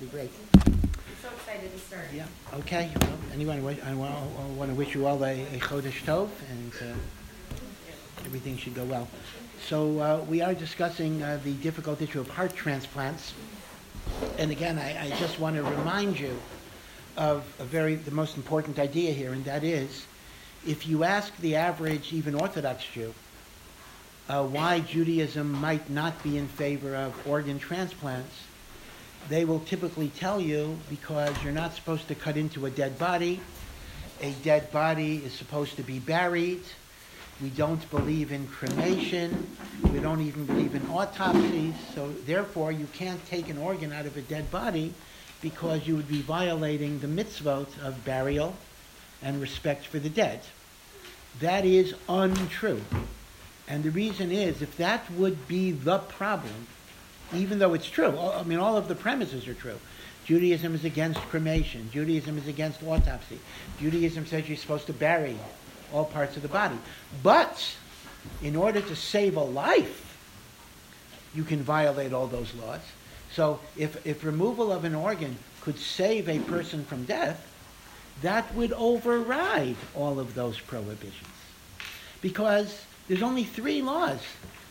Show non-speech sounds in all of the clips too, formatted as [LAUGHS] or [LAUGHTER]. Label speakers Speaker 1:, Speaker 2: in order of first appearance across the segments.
Speaker 1: be great.
Speaker 2: I'm so excited to start.
Speaker 1: Yeah, okay. Well, anyway, I want to wish you all a a Chodesh Tov, and uh, everything should go well. So uh, we are discussing uh, the difficult issue of heart transplants. And again, I, I just want to remind you of a very, the most important idea here, and that is, if you ask the average, even Orthodox Jew, uh, why Judaism might not be in favor of organ transplants, they will typically tell you because you're not supposed to cut into a dead body. A dead body is supposed to be buried. We don't believe in cremation. We don't even believe in autopsies. So therefore, you can't take an organ out of a dead body because you would be violating the mitzvot of burial and respect for the dead. That is untrue. And the reason is, if that would be the problem, even though it's true, I mean, all of the premises are true. Judaism is against cremation. Judaism is against autopsy. Judaism says you're supposed to bury all parts of the body. But in order to save a life, you can violate all those laws. So if, if removal of an organ could save a person from death, that would override all of those prohibitions. Because there's only three laws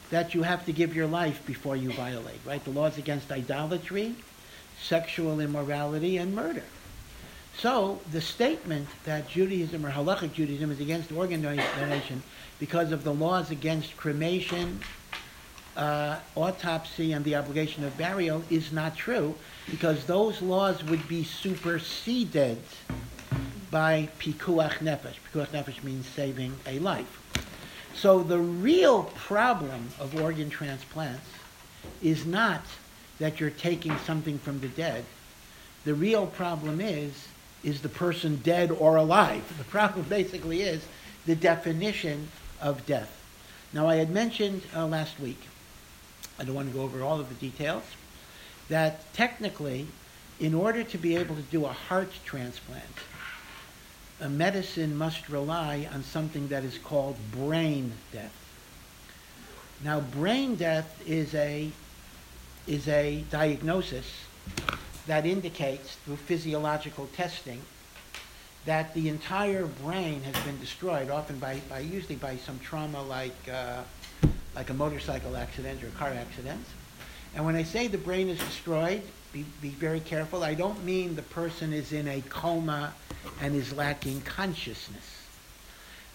Speaker 1: that you have to give your life before you violate, right? The laws against idolatry, sexual immorality, and murder. So the statement that Judaism or halachic Judaism is against organ donation because of the laws against cremation, uh, autopsy, and the obligation of burial is not true because those laws would be superseded by pikuach nefesh. Pikuach nefesh means saving a life. So the real problem of organ transplants is not that you're taking something from the dead. The real problem is is the person dead or alive? The problem [LAUGHS] basically is the definition of death. Now, I had mentioned uh, last week, I don't want to go over all of the details, that technically, in order to be able to do a heart transplant, a medicine must rely on something that is called brain death. Now, brain death is a, is a diagnosis that indicates through physiological testing that the entire brain has been destroyed, often by, by usually by some trauma like, uh, like a motorcycle accident or car accident. And when I say the brain is destroyed, be, be very careful. I don't mean the person is in a coma and is lacking consciousness.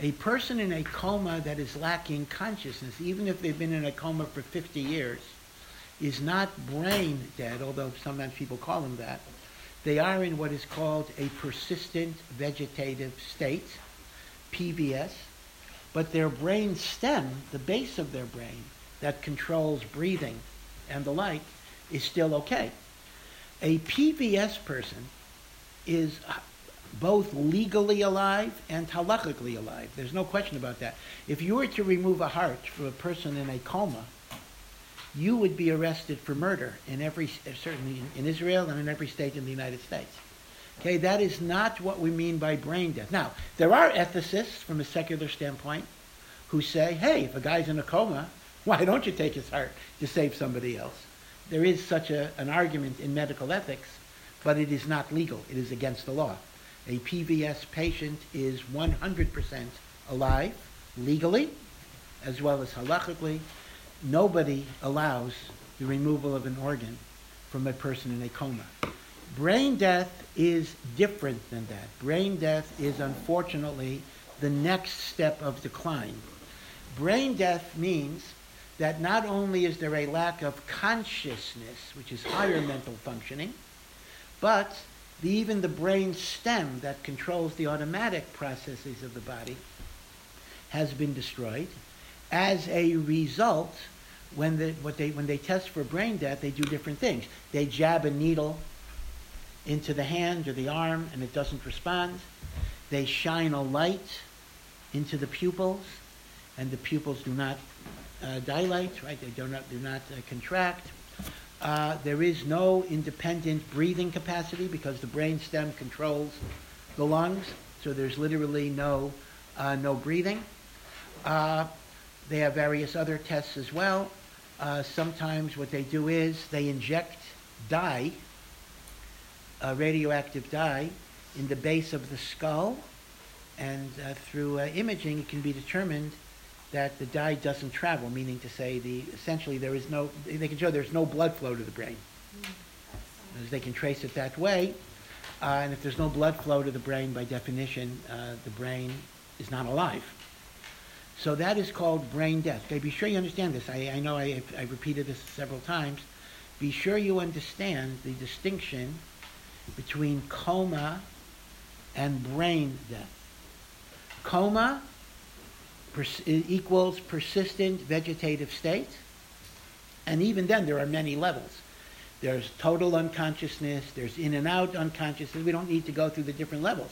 Speaker 1: A person in a coma that is lacking consciousness, even if they've been in a coma for 50 years, is not brain dead, although sometimes people call them that. They are in what is called a persistent vegetative state, PVS, but their brain stem, the base of their brain that controls breathing and the like, is still okay. A PVS person is both legally alive and halachically alive. There's no question about that. If you were to remove a heart from a person in a coma, you would be arrested for murder in every, certainly in Israel and in every state in the United States. Okay, that is not what we mean by brain death. Now, there are ethicists from a secular standpoint who say, hey, if a guy's in a coma, [LAUGHS] why don't you take his heart to save somebody else? There is such a, an argument in medical ethics, but it is not legal. It is against the law. A PVS patient is 100% alive legally as well as halachically nobody allows the removal of an organ from a person in a coma. Brain death is different than that. Brain death is unfortunately the next step of decline. Brain death means that not only is there a lack of consciousness, which is higher mental functioning, but the, even the brain stem that controls the automatic processes of the body has been destroyed. As a result, when, the, what they, when they test for brain death, they do different things. They jab a needle into the hand or the arm and it doesn't respond. They shine a light into the pupils and the pupils do not dilate, right? They do not, do not uh, contract. Uh, there is no independent breathing capacity because the brain stem controls the lungs, so there's literally no, uh, no breathing. Uh, they have various other tests as well. Uh, sometimes what they do is they inject dye radioactive dye in the base of the skull, and uh, through uh, imaging, it can be determined that the dye doesn't travel, meaning to say the essentially there is no they can show there's no blood flow to the brain. As they can trace it that way, uh, and if there's no blood flow to the brain, by definition, uh, the brain is not alive. So that is called brain death. Okay, be sure you understand this. I, I know I, I've repeated this several times. Be sure you understand the distinction between coma and brain death. Coma pers- equals persistent vegetative state, and even then there are many levels. There's total unconsciousness, there's in and out unconsciousness. We don't need to go through the different levels.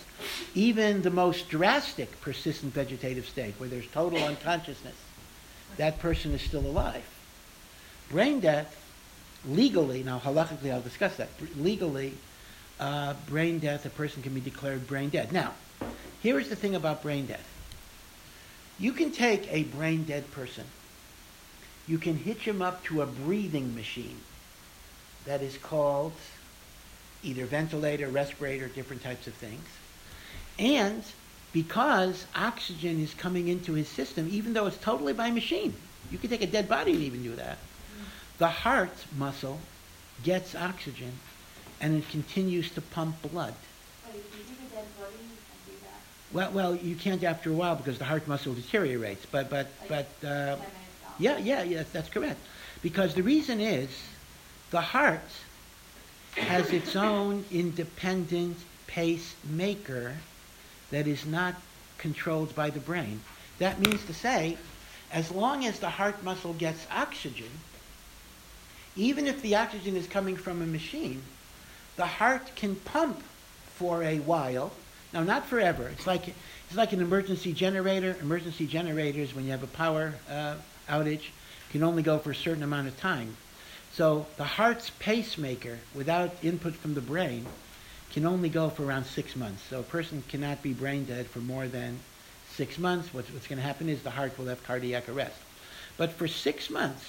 Speaker 1: Even the most drastic persistent vegetative state, where there's total unconsciousness, that person is still alive. Brain death, legally, now halachically I'll discuss that, legally, uh, brain death, a person can be declared brain dead. Now, here is the thing about brain death. You can take a brain dead person, you can hitch him up to a breathing machine that is called either ventilator, respirator, different types of things. And because oxygen is coming into his system, even though it's totally by machine, you can take a dead body and even do that. The heart muscle gets oxygen and it continues to pump blood. Well, well, you can't after a while because the heart muscle deteriorates. But, but, but, uh, yeah, yeah, yes, that's correct. Because the reason is the heart has its own [LAUGHS] independent pacemaker that is not controlled by the brain. That means to say, as long as the heart muscle gets oxygen, even if the oxygen is coming from a machine, the heart can pump for a while. Now, not forever. It's like it's like an emergency generator. Emergency generators, when you have a power uh, outage, can only go for a certain amount of time. So the heart's pacemaker, without input from the brain, can only go for around six months. So a person cannot be brain dead for more than six months. What's, what's going to happen is the heart will have cardiac arrest. But for six months,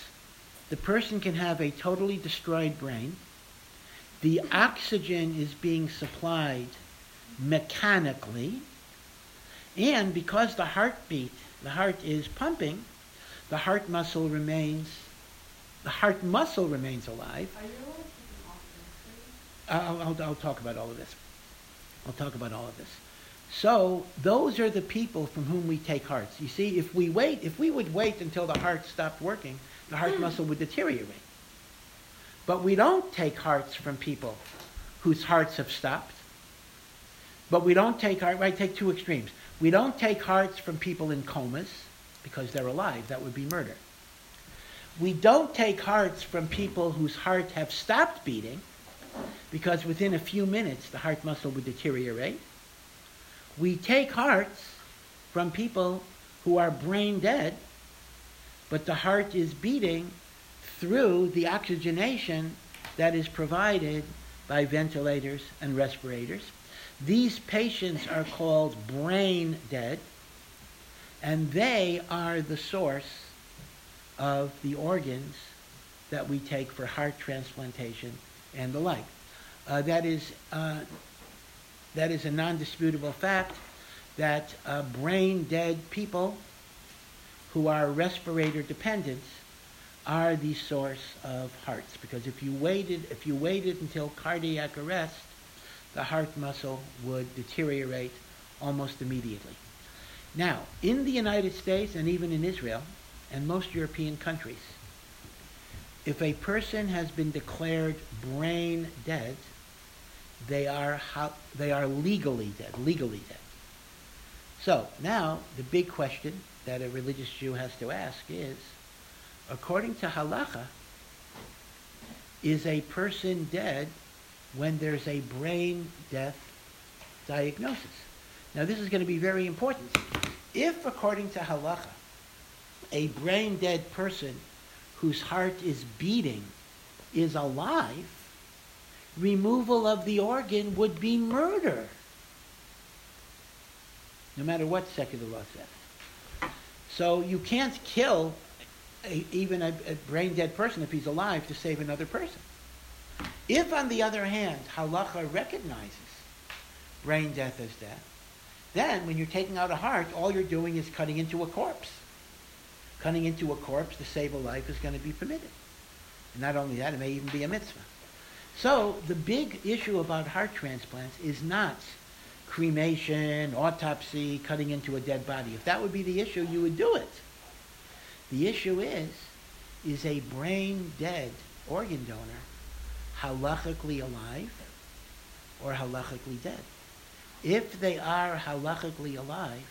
Speaker 1: the person can have a totally destroyed brain. The oxygen is being supplied mechanically. And because the heartbeat, the heart is pumping, the heart muscle remains the heart muscle remains alive. Uh, I'll, I'll, I'll talk about all of this. I'll talk about all of this. So those are the people from whom we take hearts. You see, if we wait, if we would wait until the heart stopped working, the heart muscle would deteriorate. But we don't take hearts from people whose hearts have stopped. But we don't take heart. Right? Take two extremes. We don't take hearts from people in comas because they're alive. That would be murder. We don't take hearts from people whose hearts have stopped beating because within a few minutes the heart muscle would deteriorate. We take hearts from people who are brain dead, but the heart is beating through the oxygenation that is provided by ventilators and respirators. These patients are called brain dead, and they are the source of the organs that we take for heart transplantation and the like. Uh, that is uh, that is a non-disputable fact that uh, brain dead people who are respirator dependent are the source of hearts because if you waited if you waited until cardiac arrest the heart muscle would deteriorate almost immediately now in the united states and even in israel and most European countries. If a person has been declared brain dead, they are, they are legally dead, legally dead. So now the big question that a religious Jew has to ask is, according to halacha, is a person dead when there's a brain death diagnosis? Now this is going to be very important. If according to halacha, a brain dead person whose heart is beating is alive, removal of the organ would be murder. No matter what secular law says. So you can't kill a, even a, a brain dead person if he's alive to save another person. If, on the other hand, halacha recognizes brain death as death, then when you're taking out a heart, all you're doing is cutting into a corpse. Cutting into a corpse to save a life is going to be permitted. And not only that, it may even be a mitzvah. So the big issue about heart transplants is not cremation, autopsy, cutting into a dead body. If that would be the issue, you would do it. The issue is, is a brain dead organ donor halachically alive or halachically dead? If they are halachically alive,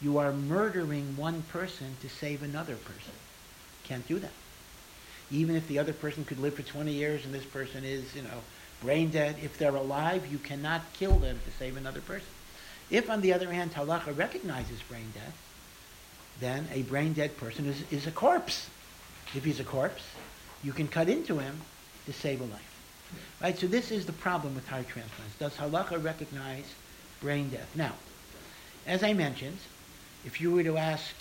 Speaker 1: you are murdering one person to save another person. Can't do that. Even if the other person could live for 20 years and this person is, you know, brain dead, if they're alive, you cannot kill them to save another person. If, on the other hand, halacha recognizes brain death, then a brain dead person is, is a corpse. If he's a corpse, you can cut into him to save a life. Right? So this is the problem with heart transplants. Does halacha recognize brain death? Now, as I mentioned, if you were to ask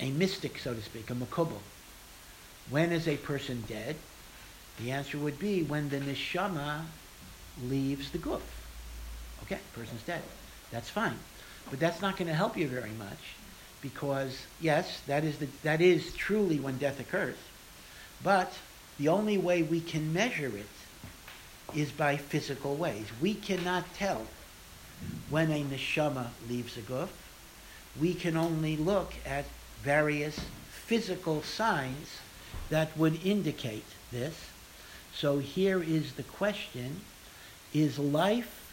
Speaker 1: a mystic, so to speak, a makubal, when is a person dead? The answer would be when the neshama leaves the guf. Okay, person's dead. That's fine. But that's not going to help you very much because, yes, that is, the, that is truly when death occurs. But the only way we can measure it is by physical ways. We cannot tell when a neshama leaves a guf. We can only look at various physical signs that would indicate this. So here is the question Is life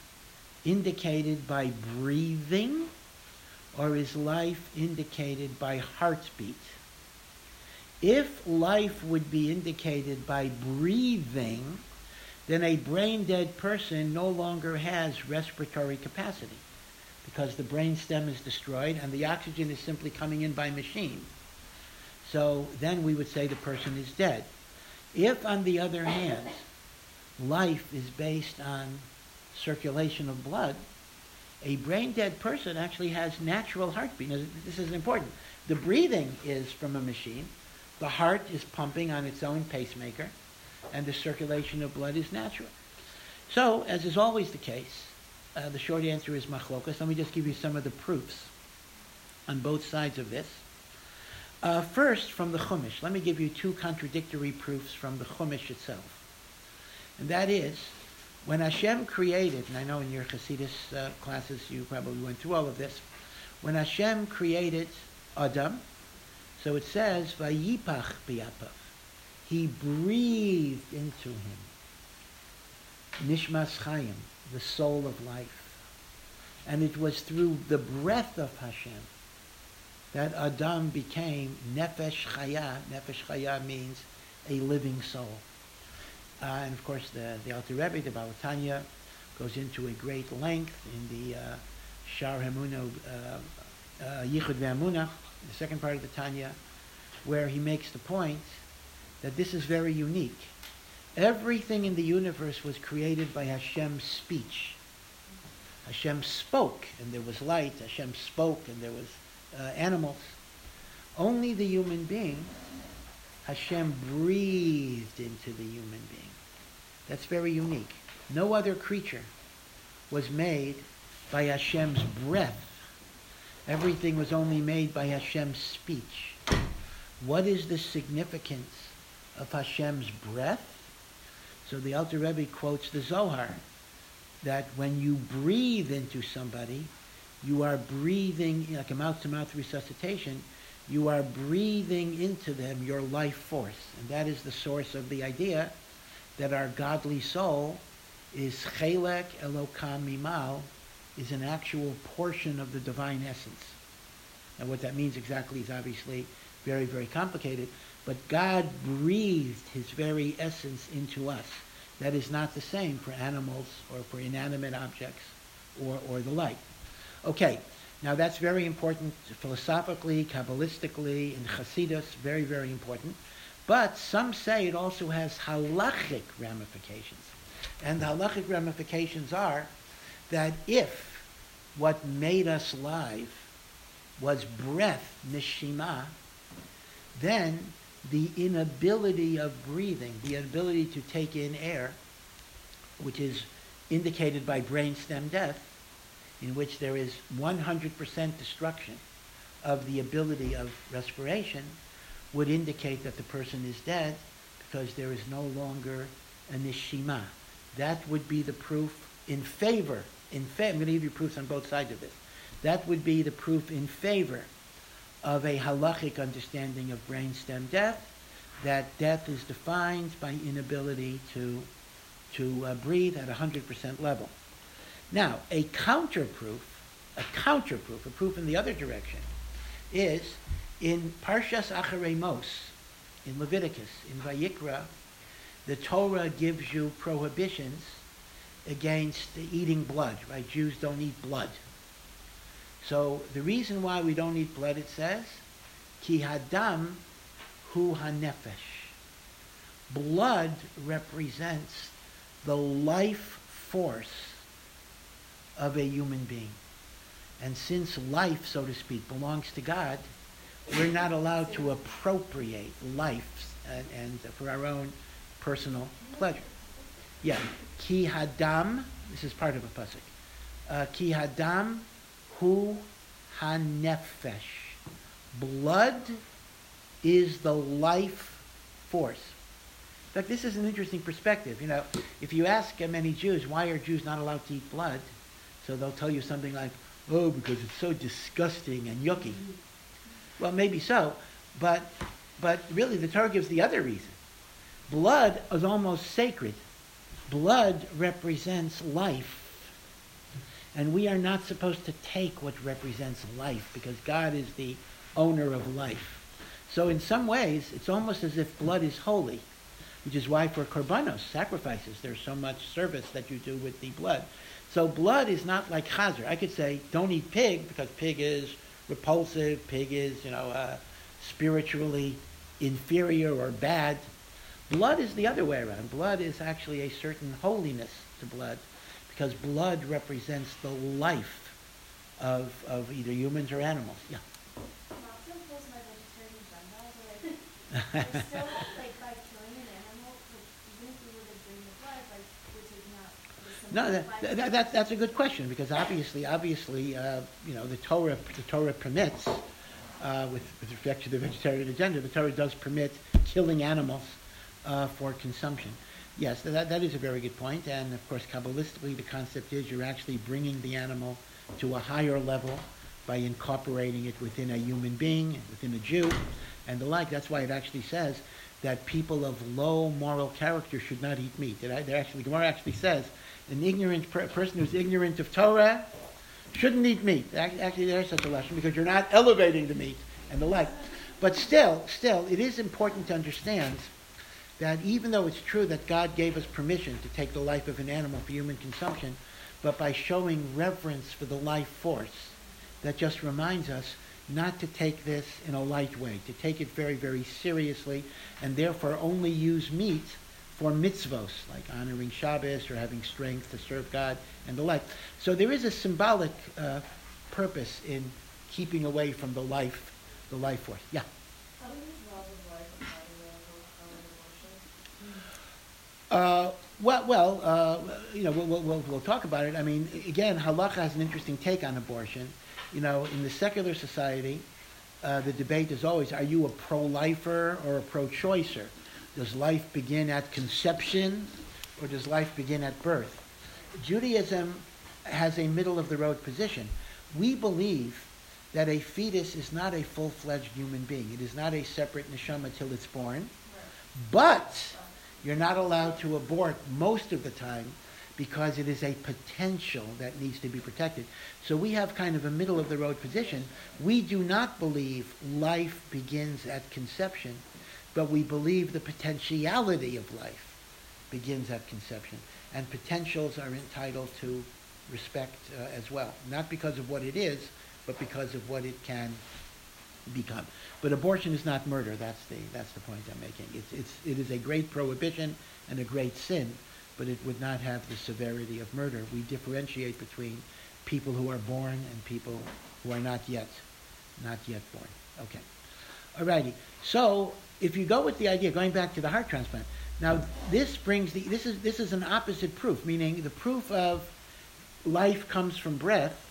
Speaker 1: indicated by breathing or is life indicated by heartbeat? If life would be indicated by breathing, then a brain dead person no longer has respiratory capacity because the brain stem is destroyed and the oxygen is simply coming in by machine. So then we would say the person is dead. If, on the other hand, life is based on circulation of blood, a brain dead person actually has natural heartbeat. Now, this is important. The breathing is from a machine. The heart is pumping on its own pacemaker and the circulation of blood is natural. So, as is always the case, uh, the short answer is machlokas. Let me just give you some of the proofs on both sides of this. Uh, first, from the Chumash. Let me give you two contradictory proofs from the Chumash itself. And that is, when Hashem created, and I know in your Hasidus uh, classes you probably went through all of this, when Hashem created Adam, so it says, Vayipach biyapav he breathed into him Nishmas Chaim, the soul of life. And it was through the breath of Hashem that Adam became Nefesh Chaya. Nefesh Chaya means a living soul. Uh, and of course, the, the Alter Rebbe, the Baal HaTanya, goes into a great length in the uh, Shar Hamuna, uh, uh, Yichud Ve'amuna, the second part of the Tanya, where he makes the point that this is very unique. Everything in the universe was created by Hashem's speech. Hashem spoke and there was light. Hashem spoke and there was uh, animals. Only the human being, Hashem breathed into the human being. That's very unique. No other creature was made by Hashem's breath. Everything was only made by Hashem's speech. What is the significance of Hashem's breath. So the Alter Rebbe quotes the Zohar that when you breathe into somebody, you are breathing like a mouth-to-mouth resuscitation. You are breathing into them your life force, and that is the source of the idea that our godly soul is chelek elokam mimal, is an actual portion of the divine essence. And what that means exactly is obviously very, very complicated. But God breathed his very essence into us. That is not the same for animals or for inanimate objects or, or the like. Okay, now that's very important philosophically, Kabbalistically, in Hasidus, very, very important. But some say it also has halachic ramifications. And the halachic ramifications are that if what made us live was breath, nishima, then the inability of breathing, the inability to take in air, which is indicated by brainstem death, in which there is 100% destruction of the ability of respiration, would indicate that the person is dead because there is no longer a nishima. That would be the proof in favor. In fa- I'm going to give you proofs on both sides of this. That would be the proof in favor of a halachic understanding of brainstem death, that death is defined by inability to, to uh, breathe at 100% level. Now, a counterproof, a counterproof, a proof in the other direction, is in Parshas Acharei Mos, in Leviticus, in Vayikra, the Torah gives you prohibitions against eating blood, right? Jews don't eat blood. So the reason why we don't eat blood, it says, ki hadam hu hanefesh. Blood represents the life force of a human being. And since life, so to speak, belongs to God, we're not allowed to appropriate life and, and for our own personal pleasure. Yeah, ki hadam, this is part of a pasuk. Uh, ki hadam hu hanefesh. Blood is the life force. In fact, this is an interesting perspective. You know, if you ask many Jews, why are Jews not allowed to eat blood? So they'll tell you something like, oh, because it's so disgusting and yucky. Well, maybe so, but, but really the Torah gives the other reason. Blood is almost sacred. Blood represents life. And we are not supposed to take what represents life because God is the owner of life. So in some ways, it's almost as if blood is holy, which is why for korbanos, sacrifices, there's so much service that you do with the blood. So blood is not like chazer. I could say, don't eat pig because pig is repulsive, pig is, you know, uh, spiritually inferior or bad. Blood is the other way around. Blood is actually a certain holiness to blood because blood represents the life of, of either humans or animals. Yeah. [LAUGHS] No, that, that, that, that's a good question because obviously, obviously, uh, you know, the Torah, the Torah permits, uh, with, with respect to the vegetarian agenda, the Torah does permit killing animals uh, for consumption. Yes, that, that is a very good point, and of course, kabbalistically, the concept is you're actually bringing the animal to a higher level by incorporating it within a human being, within a Jew, and the like. That's why it actually says that people of low moral character should not eat meat. It, it actually, Gemara actually says an ignorant per- person who's ignorant of Torah shouldn't eat meat. Actually, there's such a lesson because you're not elevating the meat and the like. But still, still, it is important to understand that even though it's true that God gave us permission to take the life of an animal for human consumption, but by showing reverence for the life force, that just reminds us not to take this in a light way, to take it very, very seriously, and therefore only use meat for mitzvos, like honoring Shabbos or having strength to serve God and the like. So there is a symbolic uh, purpose in keeping away from the life, the life force. Yeah. Uh, well, well, uh, you know, we'll, we'll, we'll, talk about it. I mean, again, halacha has an interesting take on abortion. You know, in the secular society, uh, the debate is always, are you a pro-lifer or a pro-choicer? Does life begin at conception or does life begin at birth? Judaism has a middle of the road position. We believe that a fetus is not a full fledged human being. It is not a separate neshama till it's born. But you're not allowed to abort most of the time because it is a potential that needs to be protected. So we have kind of a middle of the road position. We do not believe life begins at conception but we believe the potentiality of life begins at conception. And potentials are entitled to respect uh, as well, not because of what it is, but because of what it can become. But abortion is not murder. That's the that's the point I'm making. It's it's it is a great prohibition and a great sin, but it would not have the severity of murder. We differentiate between people who are born and people who are not yet not yet born. Okay. Alrighty. So if you go with the idea, going back to the heart transplant, now this brings the, this is, this is an opposite proof, meaning the proof of life comes from breath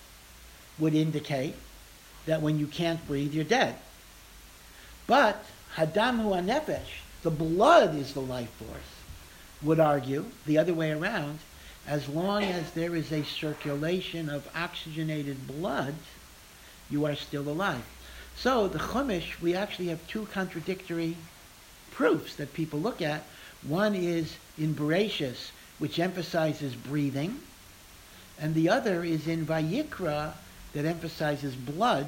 Speaker 1: would indicate that when you can't breathe, you're dead. But hadam hu anefesh, the blood is the life force, would argue the other way around. As long as there is a circulation of oxygenated blood, you are still alive. So the Chumash, we actually have two contradictory proofs that people look at. One is in Bereshis, which emphasizes breathing, and the other is in Vayikra, that emphasizes blood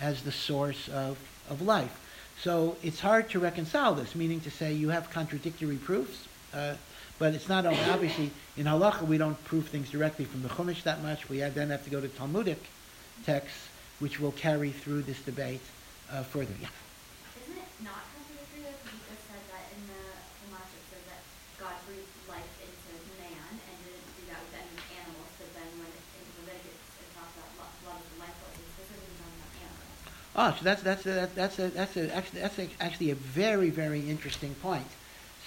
Speaker 1: as the source of, of life. So it's hard to reconcile this, meaning to say you have contradictory proofs, uh, but it's not only, obviously in halacha we don't prove things directly from the Chumash that much. We then have to go to Talmudic texts which will carry through this debate uh, further. Yeah.
Speaker 2: Isn't it not contradictory though? Because you just said that in the Chumash it says that God breathed life into man and didn't do that with any animals, but then when it, in Leviticus it talks about lo- love is the life force, it's specifically talking about animals.
Speaker 1: Oh, so that's that's a, that's a, that's a, actually that's a, actually a very very interesting point.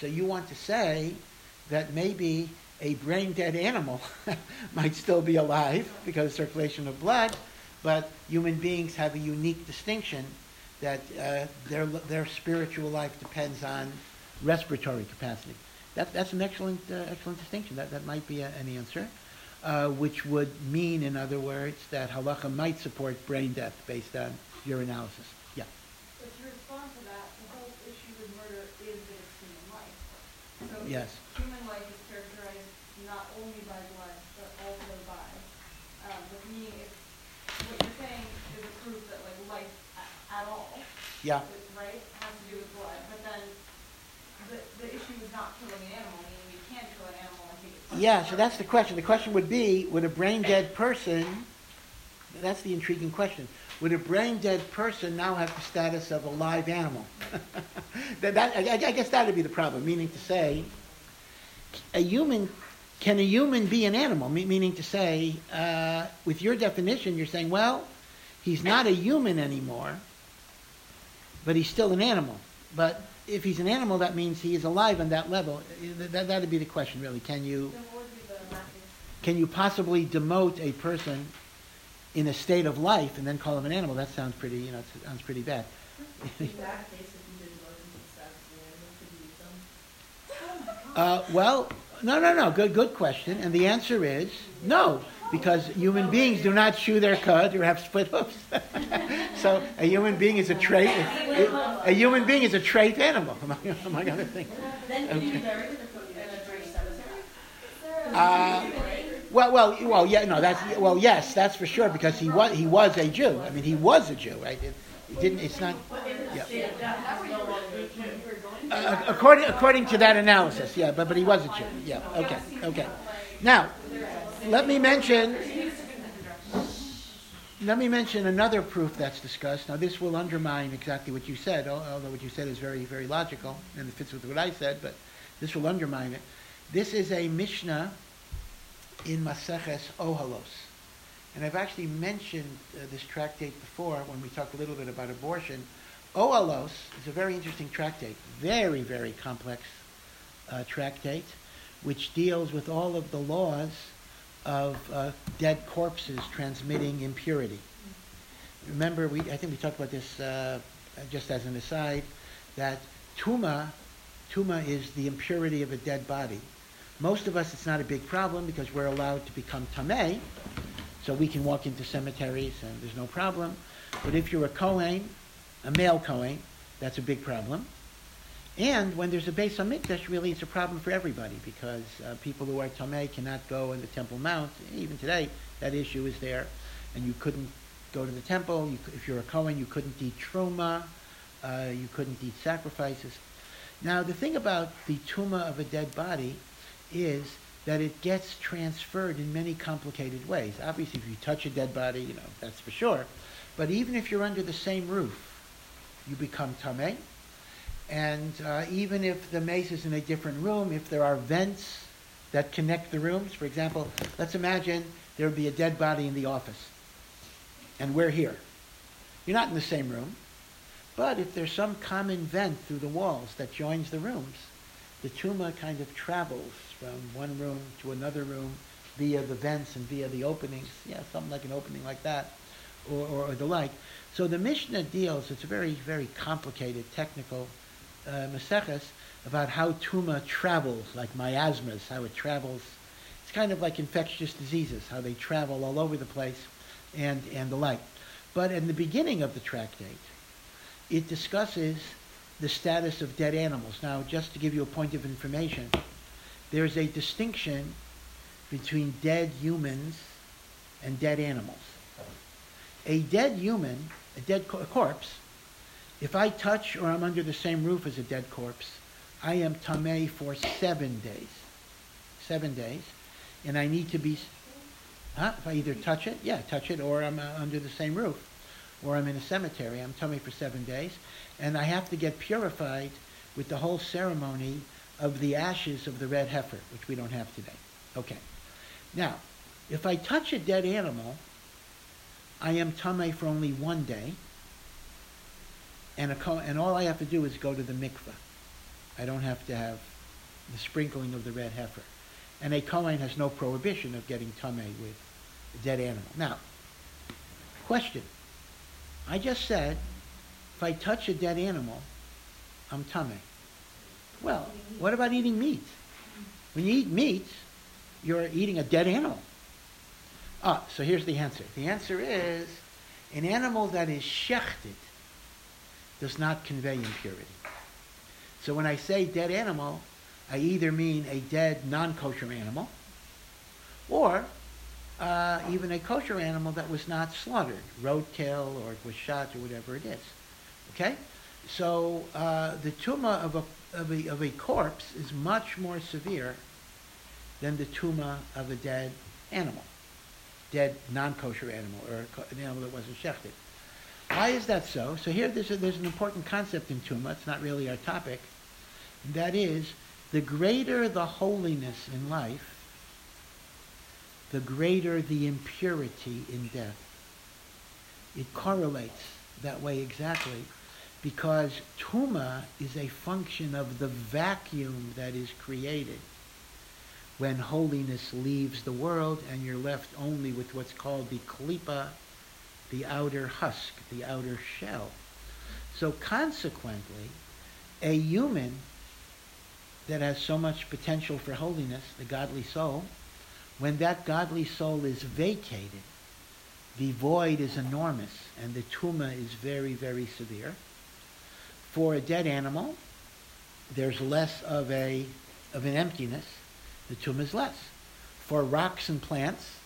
Speaker 1: So you want to say that maybe a brain dead animal [LAUGHS] might still be alive because of circulation of blood, but human beings have a unique distinction that uh, their, their spiritual life depends on respiratory capacity. That, that's an excellent, uh, excellent distinction. That, that might be a, an answer, uh, which would mean, in other words, that halacha might support brain death based on your analysis. Yeah.
Speaker 3: But to respond to that, the whole issue with murder is that it's human life. So
Speaker 1: Yes.
Speaker 3: human life is characterized not only by blood, but also by, um, but meaning if, what you're saying is a proof that like life at all,
Speaker 1: Yeah.
Speaker 3: is- right, has to do with blood, but then the, the issue is not killing an animal, meaning you can't kill an animal and take it.
Speaker 1: Yeah, so that's the question. The question would be, would a brain dead person, that's the intriguing question, would a brain dead person now have the status of a live animal? [LAUGHS] that, that, I, I guess that would be the problem, meaning to say, a human, can a human be an animal? Me- meaning to say, uh, with your definition, you're saying, well, he's not a human anymore, but he's still an animal. But if he's an animal, that means he is alive on that level. That, that'd be the question, really. Can you,
Speaker 3: Then what would be the lacking?
Speaker 1: can you possibly demote a person in a state of life and then call him an animal? That sounds pretty, you know, it sounds pretty bad.
Speaker 4: In that case, if you didn't work into the the animal, could you use them?
Speaker 1: Uh, well, no, no, no. Good, good question. And the answer is no, because human beings do not chew their cud or have split hoofs. [LAUGHS] so a human being is a treif. A human being is a treif animal, among, [LAUGHS] among other things.
Speaker 4: Then you
Speaker 1: Okay.
Speaker 4: the code in a dry cemetery?
Speaker 1: Uh, well, well, well, yeah, no, that's well, yes, that's for sure because he was he was a Jew. I mean, he was a Jew, right? It, it didn't. It's not. Yeah. Uh, according according to that analysis, yeah, but but he was a Jew. Yeah. Okay. Okay. Now, let me mention. Let me mention another proof that's discussed. Now, this will undermine exactly what you said, although what you said is very, very logical and it fits with what I said, but this will undermine it. This is a Mishnah in Maseches Ohalos. And I've actually mentioned uh, this tractate before when we talked a little bit about abortion. Ohalos is a very interesting tractate, very, very complex uh, tractate, which deals with all of the laws of uh, dead corpses transmitting impurity. Remember, we, I think we talked about this uh, just as an aside, that tuma, tuma is the impurity of a dead body. Most of us, it's not a big problem because we're allowed to become tamei, so we can walk into cemeteries and there's no problem. But if you're a Kohen, a male Kohen, that's a big problem. And when there's a base Beis Hamikdash, really it's a problem for everybody because uh, people who are Tameh cannot go in the Temple Mount. Even today, that issue is there. And you couldn't go to the temple. You, if you're a Kohen, you couldn't eat Truma. Uh, you couldn't eat sacrifices. Now, the thing about the Tuma of a dead body is that it gets transferred in many complicated ways. Obviously, if you touch a dead body, you know, that's for sure. But even if you're under the same roof, you become Tameh. And uh, even if the meis is in a different room, if there are vents that connect the rooms, for example, let's imagine there would be a dead body in the office, and we're here. You're not in the same room, But if there's some common vent through the walls that joins the rooms, the tuma kind of travels from one room to another room via the vents and via the openings. Yeah, something like an opening like that, or, or, or the like. So the Mishnah deals, it's a very, very complicated technical uh, Maseches about how tuma travels, like miasmas, how it travels. It's kind of like infectious diseases, how they travel all over the place and, and the like. But in the beginning of the tractate, it discusses the status of dead animals. Now, just to give you a point of information, there's a distinction between dead humans and dead animals. A dead human, a dead co- a corpse, if I touch or I'm under the same roof as a dead corpse, I am tamei for seven days. Seven days. And I need to be, huh? If I either touch it, yeah, touch it, or I'm uh, under the same roof, or I'm in a cemetery, I'm tamei for seven days. And I have to get purified with the whole ceremony of the ashes of the red heifer, which we don't have today. Okay. Now, if I touch a dead animal, I am tamei for only one day, and, a, co- and all I have to do is go to the mikveh. I don't have to have the sprinkling of the red heifer. And a Kohen has no prohibition of getting tamei with a dead animal. Now, question. I just said, if I touch a dead animal, I'm tamei. Well, what about eating meat? When you eat meat, you're eating a dead animal. Ah, so here's the answer. The answer is an animal that is shechted does not convey impurity. So when I say dead animal, I either mean a dead non-kosher animal or uh, even a kosher animal that was not slaughtered, roadkill or was shot or whatever it is. Okay? So uh, the tuma of a, of, a, of a corpse is much more severe than the tuma of a dead animal, dead non-kosher animal or an animal that wasn't shechted. Why is that so? So here there's, a, there's an important concept in tuma. It's not really our topic. And that is, the greater the holiness in life, the greater the impurity in death. It correlates that way exactly because tuma is a function of the vacuum that is created when holiness leaves the world and you're left only with what's called the klipa, the outer husk, the outer shell. So consequently, a human that has so much potential for holiness, the godly soul, when that godly soul is vacated, the void is enormous and the tuma is very, very severe. For a dead animal, there's less of a of an emptiness. The tuma is less. For rocks and plants,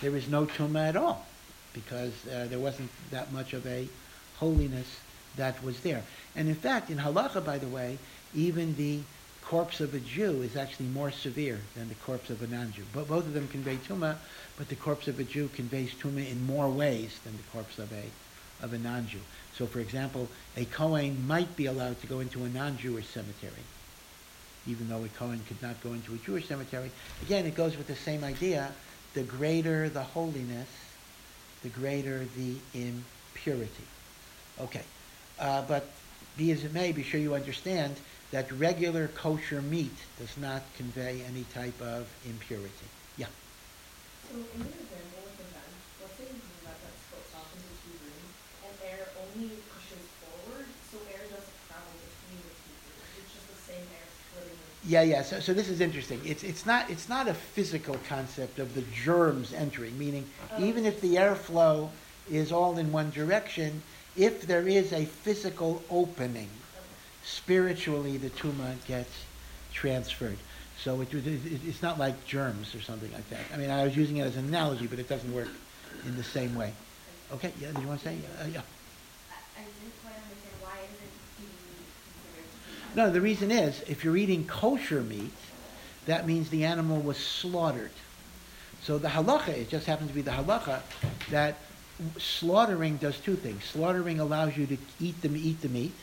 Speaker 1: there is no tuma at all because uh, there wasn't that much of a holiness that was there. And in fact, in halacha, by the way, even the corpse of a Jew is actually more severe than the corpse of a non-Jew. But both of them convey tuma, but the corpse of a Jew conveys tuma in more ways than the corpse of a of a non-Jew. So, for example, a Kohen might be allowed to go into a non-Jewish cemetery, even though a Kohen could not go into a Jewish cemetery. Again, it goes with the same idea. The greater the holiness, the greater the impurity. Okay. Uh, but be as it may, be sure you understand that regular kosher meat does not convey any type of impurity. Yeah.
Speaker 4: So in example with the vent, let's say you have that splits off into two rooms and air only pushes forward, so air doesn't travel between the two rooms. It's just the same air splitting
Speaker 1: Yeah, yeah. So, so this is interesting. It's, it's, not, it's not a physical concept of the germs entering, meaning
Speaker 4: Oh.
Speaker 1: even if the airflow is all in one direction, if there is a physical opening, spiritually the tuma gets transferred. So it, it, it's not like germs or something like that. I mean, I was using it as an analogy, but it doesn't work in the same way. Okay, yeah, do you want to say? Uh, yeah.
Speaker 2: I, I didn't quite understand why isn't eating meat considered.
Speaker 1: No, the reason is, if you're eating kosher meat, that means the animal was slaughtered. So the halacha, it just happens to be the halacha, that slaughtering does two things. Slaughtering allows you to eat the, eat the meat,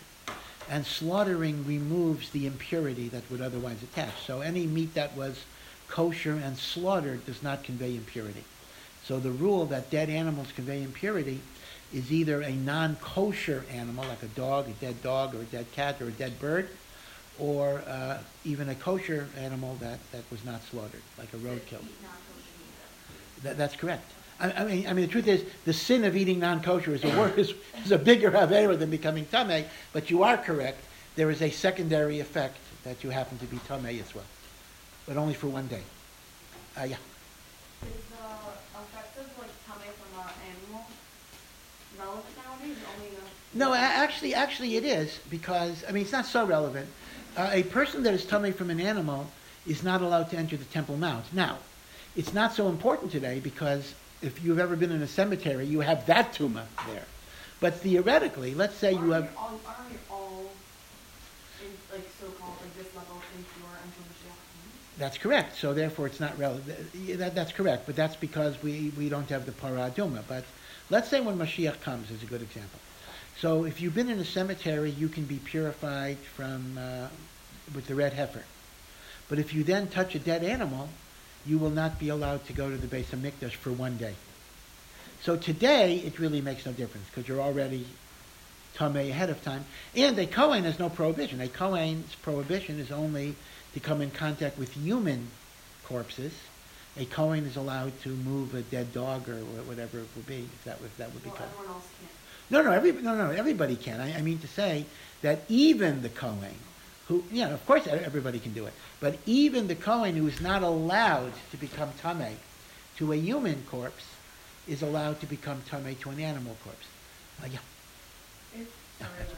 Speaker 1: and slaughtering removes the impurity that would otherwise attach. So any meat that was kosher and slaughtered does not convey impurity. So the rule that dead animals convey impurity is either a non-kosher animal, like a dog, a dead dog, or a dead cat, or a dead bird, or uh, even a kosher animal that, that was not slaughtered, like a roadkill. That, that's correct. I, I mean, I mean, the truth is, the sin of eating non-kosher is a worse, is a bigger avera than becoming tamei. But you are correct. There is a secondary effect that you happen to be tamei as well, but only for one day. Uh, yeah.
Speaker 3: Is the effect of like coming from an animal relevant nowadays, only?
Speaker 1: No, actually, actually, it is because I mean, it's not so relevant. Uh, a person that is tamei from an animal is not allowed to enter the Temple Mount. Now, it's not so important today because if you've ever been in a cemetery, you have that tumah there. But theoretically, let's say you have.
Speaker 3: Aren't all, aren't we all in, like, so-called, like, this level impure until Mashiach
Speaker 1: That's correct. So therefore, it's not relevant. That, that's correct. But that's because we, we don't have the parah adumah. But let's say when Mashiach comes is a good example. So if you've been in a cemetery, you can be purified from uh, with the red heifer. But if you then touch a dead animal, you will not be allowed to go to the Beis HaMikdash for one day. So today, it really makes no difference because you're already tamei ahead of time. And a Kohen has no prohibition. A Kohen's prohibition is only to come in contact with human corpses. A Kohen is allowed to move a dead dog or whatever it would be, if that, if that would be
Speaker 3: Well,
Speaker 1: Kohen.
Speaker 3: Everyone else can't.
Speaker 1: No, no, every, no, no, everybody can. I, I mean to say that even the Kohen, who, yeah, of course everybody can do it, but even the Kohen who is not allowed to become Tameh to a human corpse is allowed to become Tameh to an animal corpse. Uh, yeah,
Speaker 4: If, sorry, another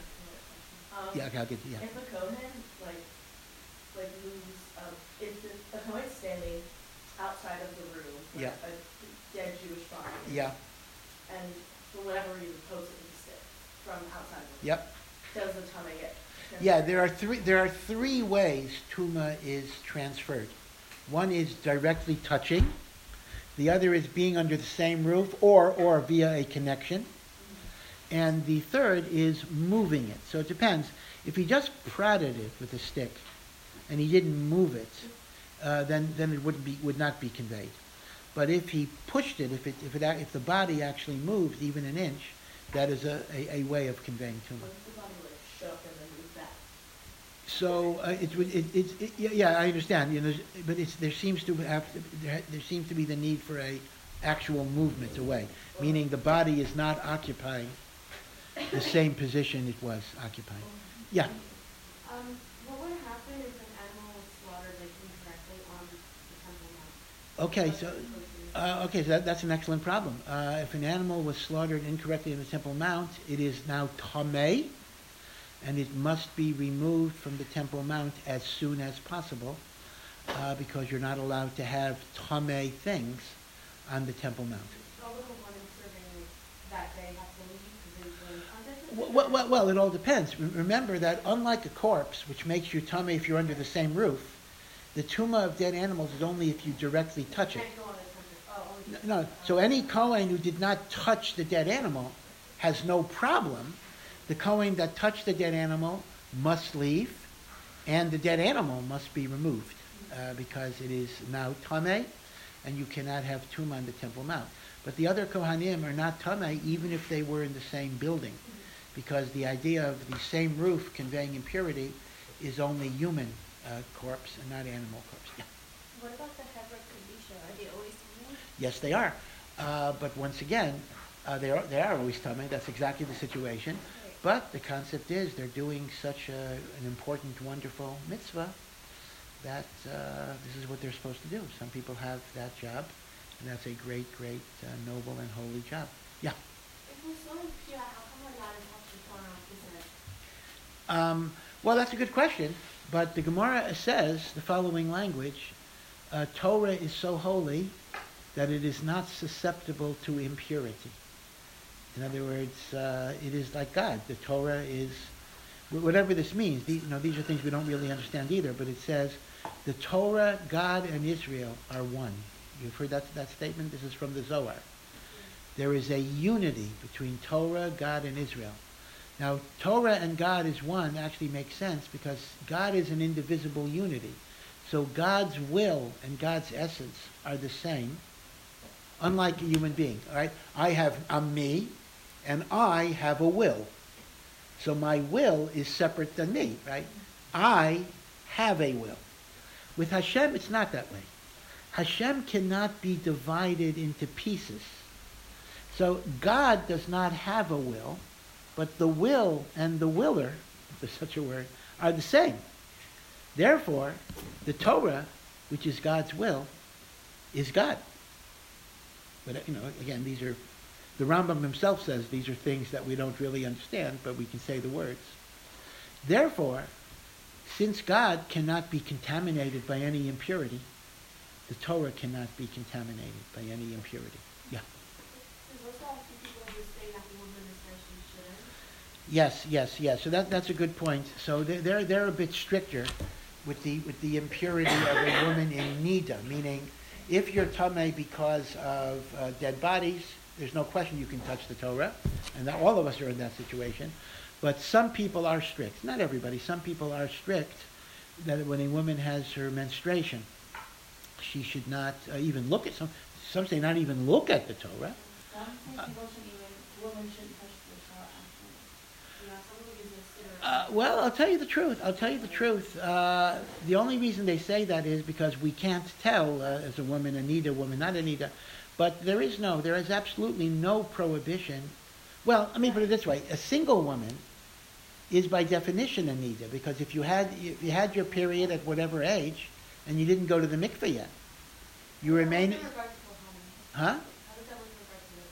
Speaker 1: yeah,
Speaker 4: Um,
Speaker 1: okay, I'll get, yeah.
Speaker 4: If a Kohen, like, like moves, um, if the, a Kohen's standing outside of the room with
Speaker 1: Yeah.
Speaker 4: a dead Jewish body.
Speaker 1: Yeah,
Speaker 4: And for whatever reason, poses from outside
Speaker 1: yep.
Speaker 4: Does the tumah get?
Speaker 1: Yeah, there are three, there are three ways Tuma is transferred. One is directly touching. The other is being under the same roof or, or via a connection. And the third is moving it. So it depends. If he just prodded it with a stick and he didn't move it, uh, then, then it wouldn't be, would not be conveyed. But if he pushed it, if, it, if, it, if the body actually moved even an inch, that is a, a, a way of conveying Tuma.
Speaker 4: What if the body like shook and then moved back?
Speaker 1: So uh, it, would- it, it, it, yeah, yeah, I understand. You know, but it's, there seems to have there, there seems to be the need for a actual movement away, meaning the body is not occupying the same position it was occupying. Yeah.
Speaker 3: Um, what would happen if an animal was slaughtered, like, incorrectly on the temple mount?
Speaker 1: Okay.
Speaker 3: What's
Speaker 1: So. Uh, okay, so that, that's an excellent problem. Uh, if an animal was slaughtered incorrectly in the Temple Mount, it is now tamei, and it must be removed from the Temple Mount as soon as possible, uh, because you're not allowed to have tamei things on the Temple Mount.
Speaker 3: All the components serving that day have to leave because they were in contact with
Speaker 1: Well,
Speaker 3: it?
Speaker 1: well, well, it all depends. Remember that unlike a corpse, which makes you tamei if you're under the same roof, the tuma of dead animals is only if you directly touch it.
Speaker 3: Can't go on a temple, oh, only.
Speaker 1: No, so any Kohen who did not touch the dead animal has no problem. The Kohen that touched the dead animal must leave, and the dead animal must be removed, uh, because it is now Tameh, and you cannot have Tumah on the Temple Mount. But the other Kohanim are not Tameh, even if they were in the same building, because the idea of the same roof conveying impurity is only human uh, corpse and not animal corpse. Yeah.
Speaker 5: What about the Chevra Kadisha? Are they always female?
Speaker 1: Yes, they are. Uh, but once again, uh, they are they are always tamei. That's exactly the situation. But the concept is they're doing such a, an important, wonderful mitzvah that uh, this is what they're supposed to do. Some people have that job, and that's a great, great, uh, noble and holy job. Yeah.
Speaker 2: If we're so impure, how come we're not allowed to put on business?
Speaker 1: Um, well, that's a good question. But the Gemara says the following language: uh, Torah is so holy that it is not susceptible to impurity. In other words, uh, it is like God. The Torah is, whatever this means. These, you know, these are things we don't really understand either. But it says, the Torah, God, and Israel are one. You've heard that that statement. This is from the Zohar. There is a unity between Torah, God, and Israel. Now, Torah and God is one actually makes sense because God is an indivisible unity. So God's will and God's essence are the same, unlike a human being. All right, I have I'm me, and I have a will. So my will is separate than me, right? I have a will. With Hashem, it's not that way. Hashem cannot be divided into pieces. So God does not have a will, but the will and the willer, [LAUGHS] if there's such a word, are the same. Therefore, the Torah, which is God's will, is God. But, you know, again, these are, the Rambam himself says these are things that we don't really understand, but we can say the words. Therefore, since God cannot be contaminated by any impurity, the Torah cannot be contaminated by any impurity. Yeah. Yes, yes, yes. So that, that's a good point. So they're, they're, they're a bit stricter with the, with the impurity of a woman in Nida, meaning if you're Tameh because of uh, dead bodies, there's no question you can touch the Torah, and that all of us are in that situation. But some people are strict. Not everybody. Some people are strict that when a woman has her menstruation, she should not uh, even look at some. Some say not even look at the Torah.
Speaker 5: Some say shouldn't even, women shouldn't touch the Torah after. You know, some of it is a
Speaker 1: Uh, well, I'll tell you the truth. I'll tell you the truth. Uh, the only reason they say that is because we can't tell uh, as a woman, a Nida, woman, not a Nida. But there is no, there is absolutely no prohibition. Well, let me put it this way: a single woman is by definition a Nida, because if you had if you had your period at whatever age and you didn't go to the mikveh yet, you remain.
Speaker 5: How does that work with Kohanim?
Speaker 1: Huh?
Speaker 5: How does that work with regard to the,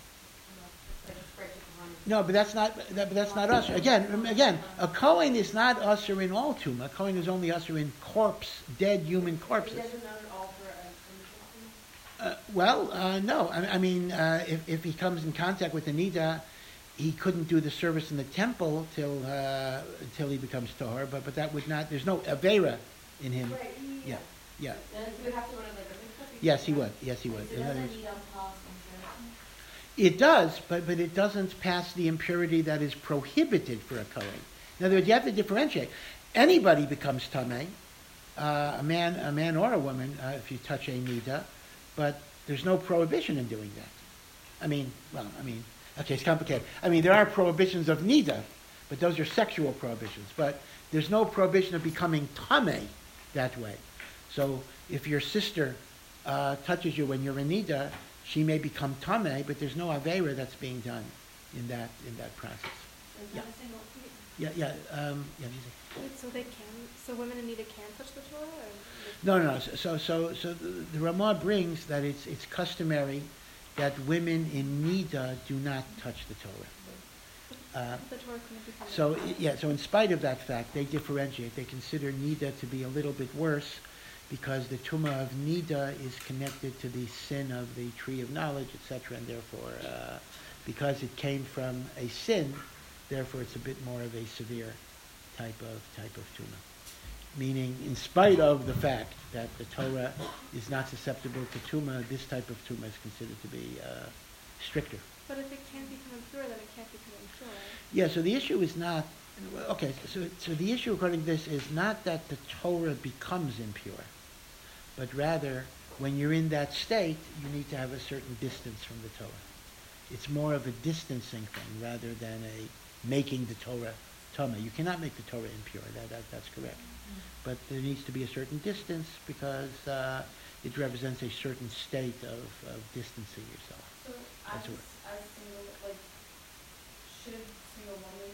Speaker 5: like, a spread to Kohanim?
Speaker 1: No, but that's not that, but that's not us. Again, again, a Kohen is not assur in all tumah. A Kohen is only assur in corpse, dead human corpses.
Speaker 5: doesn't matter at all for a commission.
Speaker 1: Uh, well, uh, no. I, I mean, uh, if, if he comes in contact with a Nida, he couldn't do the service in the temple till uh, until he becomes tahor. But but that would not. There's no avera in him.
Speaker 5: Right,
Speaker 1: Yeah, yeah.
Speaker 5: Then he would have to go like?
Speaker 1: Yes, he would. Yes, he would.
Speaker 5: So
Speaker 1: In other
Speaker 5: doesn't
Speaker 1: words-
Speaker 5: need a pause and service?
Speaker 1: It does, but, but it doesn't pass the impurity that is prohibited for a Kohen. In other words, you have to differentiate. Anybody becomes Tameh, uh, a man, a man or a woman, uh, if you touch a Nida, but there's no prohibition in doing that. I mean, well, I mean, okay, it's complicated. I mean, there are prohibitions of Nida, but those are sexual prohibitions. But there's no prohibition of becoming Tameh that way. So if your sister uh, touches you when you're in Nida, she may become Tameh, but there's no Avera that's being done in that, in that process. Yeah.
Speaker 5: not a single.
Speaker 1: Yeah, yeah, um, yeah,
Speaker 6: Wait, so they can, so women in Nida can touch the Torah? Or
Speaker 1: No, no, no. So, so, so the, the Ramah brings that it's, it's customary that women in Nida do not touch the Torah. Uh,
Speaker 6: the Torah couldn't.
Speaker 1: So, yeah, so in spite of that fact, they differentiate. They consider Nida to be a little bit worse because the Tumah of Nida is connected to the sin of the tree of knowledge, etc., and therefore, uh, because it came from a sin, therefore it's a bit more of a severe type of type of Tumah. Meaning, in spite of the fact that the Torah is not susceptible to Tumah, this type of Tumah is considered to be uh, stricter.
Speaker 6: But if it can become impure, then it can't become impure.
Speaker 1: Yeah, so the issue is not, okay, so, so the issue according to this is not that the Torah becomes impure, but rather when you're in that state, you need to have a certain distance from the Torah. It's more of a distancing thing rather than a making the Torah Tama. You cannot make the Torah impure, that, that, that's correct. But there needs to be a certain distance because uh, it represents a certain state of, of distancing yourself.
Speaker 3: So as,
Speaker 1: what-
Speaker 3: as single, like, should single woman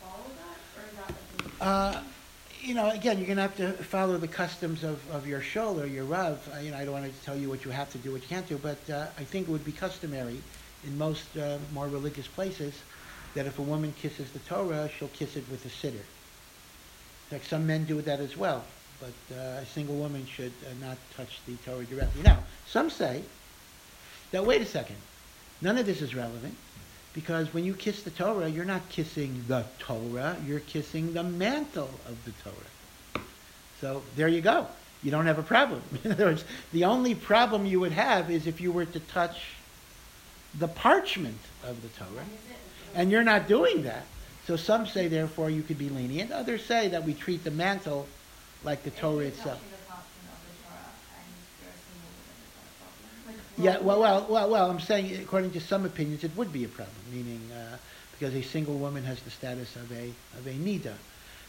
Speaker 3: follow that, or is that like?
Speaker 1: You know, again, you're going to have to follow the customs of, of your shul or your rav. You know, I don't want to tell you what you have to do, what you can't do, but uh, I think it would be customary in most uh, more religious places that if a woman kisses the Torah, she'll kiss it with a siddur. In fact, some men do that as well, but uh, a single woman should uh, not touch the Torah directly. Now, some say that, wait a second, none of this is relevant because when you kiss the Torah, you're not kissing the Torah, you're kissing the mantle of the Torah. So there you go. You don't have a problem. [LAUGHS] In other words, the only problem you would have is if you were to touch the parchment of the Torah. And you're not doing that. So some say, therefore, you could be lenient. Others say that we treat the mantle like the Torah itself.
Speaker 5: touching the portion of the Torah and you're a single woman, is that a problem?
Speaker 3: Like
Speaker 1: Yeah, well, well, well, well, I'm saying, according to some opinions, it would be a problem, meaning, uh, because a single woman has the status of a, of a nida.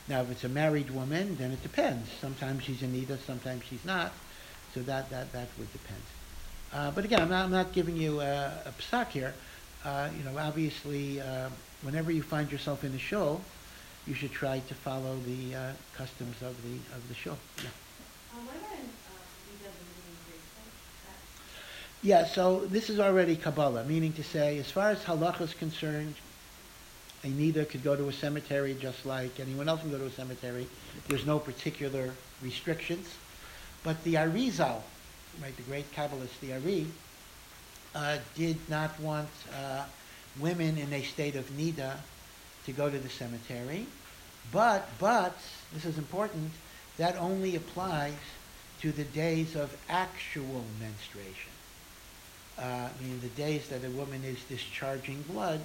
Speaker 1: Now, if it's a married woman, then it depends. Sometimes she's a nida, sometimes she's not. So that, that, that would depend. Uh, but again, I'm not, I'm not giving you a, psak here. Uh, you know, obviously, uh, whenever you find yourself in a shul, you should try to follow the uh, customs of the, of the shul. Yeah.
Speaker 5: Uh, what about in, uh, Nida visiting gravesite? That-
Speaker 1: Yeah, so this is already Kabbalah, meaning to say, as far as halacha is concerned, a nida could go to a cemetery just like anyone else can go to a cemetery. There's no particular restrictions. But the Arizal, right, the great Kabbalist, the Ari, uh, did not want uh, women in a state of nida to go to the cemetery. But, but, this is important, that only applies to the days of actual menstruation. Uh, meaning the days that a woman is discharging blood,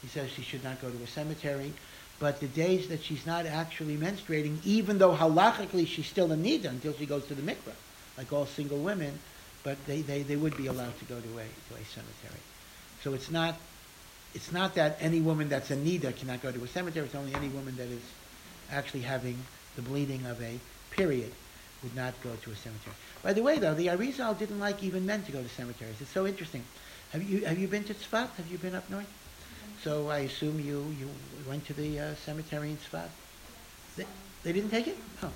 Speaker 1: he says she should not go to a cemetery. But the days that she's not actually menstruating, even though halachically she's still a nida until she goes to the mikveh, like all single women, but they, they, they would be allowed to go to a, to a cemetery. So it's not, it's not that any woman that's a nida cannot go to a cemetery, it's only any woman that is actually having the bleeding of a period would not go to a cemetery. By the way, though, the Arizal didn't like even men to go to cemeteries. It's so interesting. Have you, have you been to Tzfat? Have you been up north? So I assume you, you went to the uh, cemetery in Tzfat? They, they didn't take it? Oh.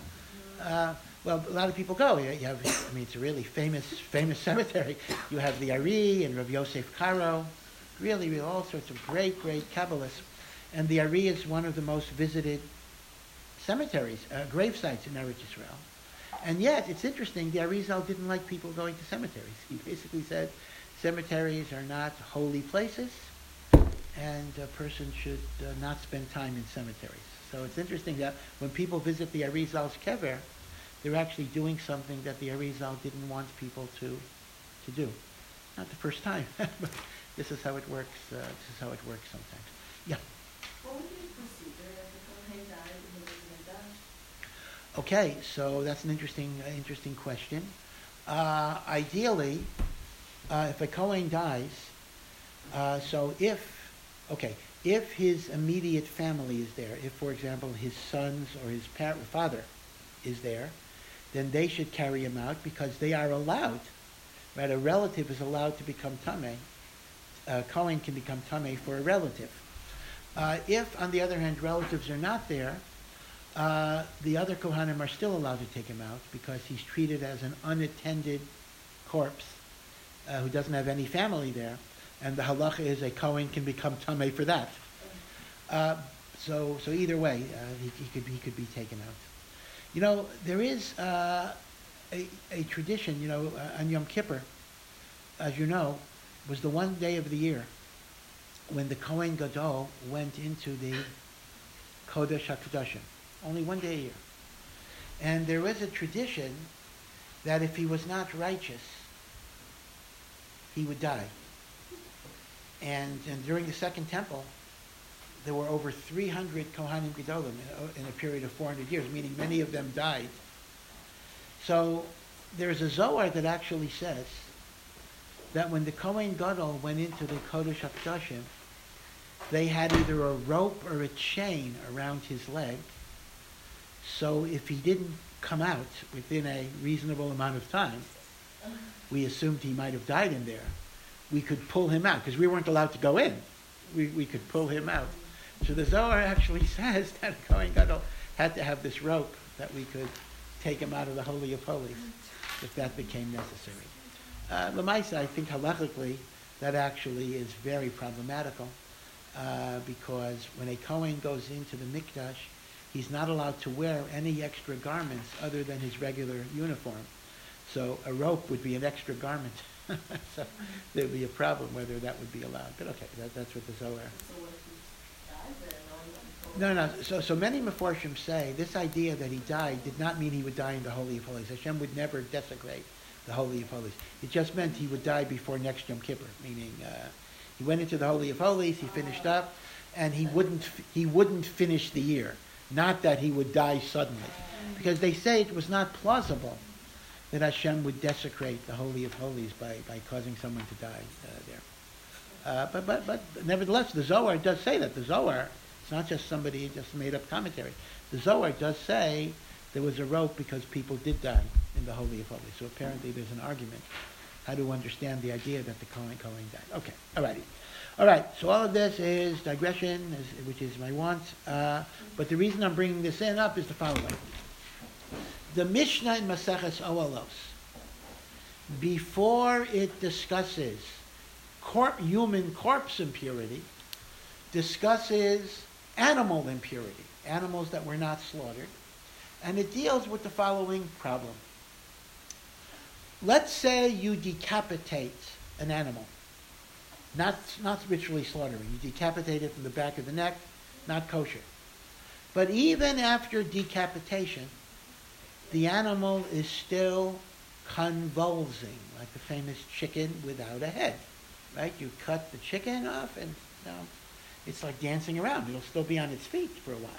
Speaker 1: Uh, well, a lot of people go. You, you have, I mean, it's a really famous, famous [LAUGHS] cemetery. You have the Ari and Rav Yosef Karo, really, really all sorts of great, great Kabbalists. And the Ari is one of the most visited cemeteries, uh, grave sites in Eretz Israel. And yet, it's interesting, the Arizal didn't like people going to cemeteries. He basically said cemeteries are not holy places, and a person should uh, not spend time in cemeteries. So it's interesting that when people visit the Arizal's kever, they're actually doing something that the Arizal didn't want people to, to do. Not the first time, [LAUGHS] but this is how it works. Uh, this is how it works sometimes. Yeah.
Speaker 4: What would be the procedure if the Kohen died and he was in a
Speaker 1: Okay, so that's an interesting, uh, interesting question. Uh, ideally, uh, if a Kohen dies, uh, so if, okay, if his immediate family is there, if, for example, his sons or his father is there, then they should carry him out because they are allowed, right? A relative is allowed to become Tameh. A Kohen can become Tameh for a relative. Uh, if, on the other hand, relatives are not there, uh, the other Kohanim are still allowed to take him out because he's treated as an unattended corpse uh, who doesn't have any family there. And the halacha is a Kohen can become Tameh for that. Uh, so, so either way, uh, he, he, could, he could be taken out. You know, there is uh, a, a tradition, you know, on Yom Kippur, as you know, was the one day of the year when the Kohen Gadol went into the Kodesh HaKadoshim. Only one day a year. And there was a tradition that if he was not righteous, he would die. And, and during the Second Temple, there were over 300 Kohanim Gedolim in, in a period of 400 years, meaning many of them died. So there's a Zohar that actually says that when the Kohen Gadol went into the Kodesh HaKadoshim, they had either a rope or a chain around his leg. So if he didn't come out within a reasonable amount of time, we assumed he might have died in there. We could pull him out because we weren't allowed to go in. We, we could pull him out. So the Zohar actually [LAUGHS] says that a Kohen Gadol had to have this rope that we could take him out of the Holy of Holies if that became necessary. Uh, Lamaisa, I think halachically, that actually is very problematical uh, because when a Kohen goes into the Mikdash, he's not allowed to wear any extra garments other than his regular uniform. So a rope would be an extra garment. [LAUGHS] so there'd be a problem whether that would be allowed. But okay, that, that's what the Zohar.
Speaker 4: So what if he dies there and no
Speaker 1: No, no. So, so many Meforshim say this idea that he died did not mean he would die in the Holy of Holies. Hashem would never desecrate the Holy of Holies. It just meant he would die before next Yom Kippur, meaning uh, he went into the Holy of Holies, he finished up, and he wouldn't he wouldn't finish the year. Not that he would die suddenly, because they say it was not plausible that Hashem would desecrate the Holy of Holies by, by causing someone to die uh, there. Uh, but, but, but nevertheless, the Zohar does say that. The Zohar, it's not just somebody just made up commentary. The Zohar does say there was a rope because people did die in the Holy of Holies. So apparently there's an argument how to understand the idea that the Kohen Kohen died. Okay, all righty. All right, so all of this is digression, is, which is my want. Uh, but the reason I'm bringing this in up is the following. The Mishnah in Maseches Oholos, before it discusses human corpse impurity, discusses animal impurity, animals that were not slaughtered, and it deals with the following problem. Let's say you decapitate an animal, not, not ritually slaughtering. You decapitate it from the back of the neck, not kosher. But even after decapitation, the animal is still convulsing, like the famous chicken without a head. Right? You cut the chicken off and you know, it's like dancing around. It'll still be on its feet for a while.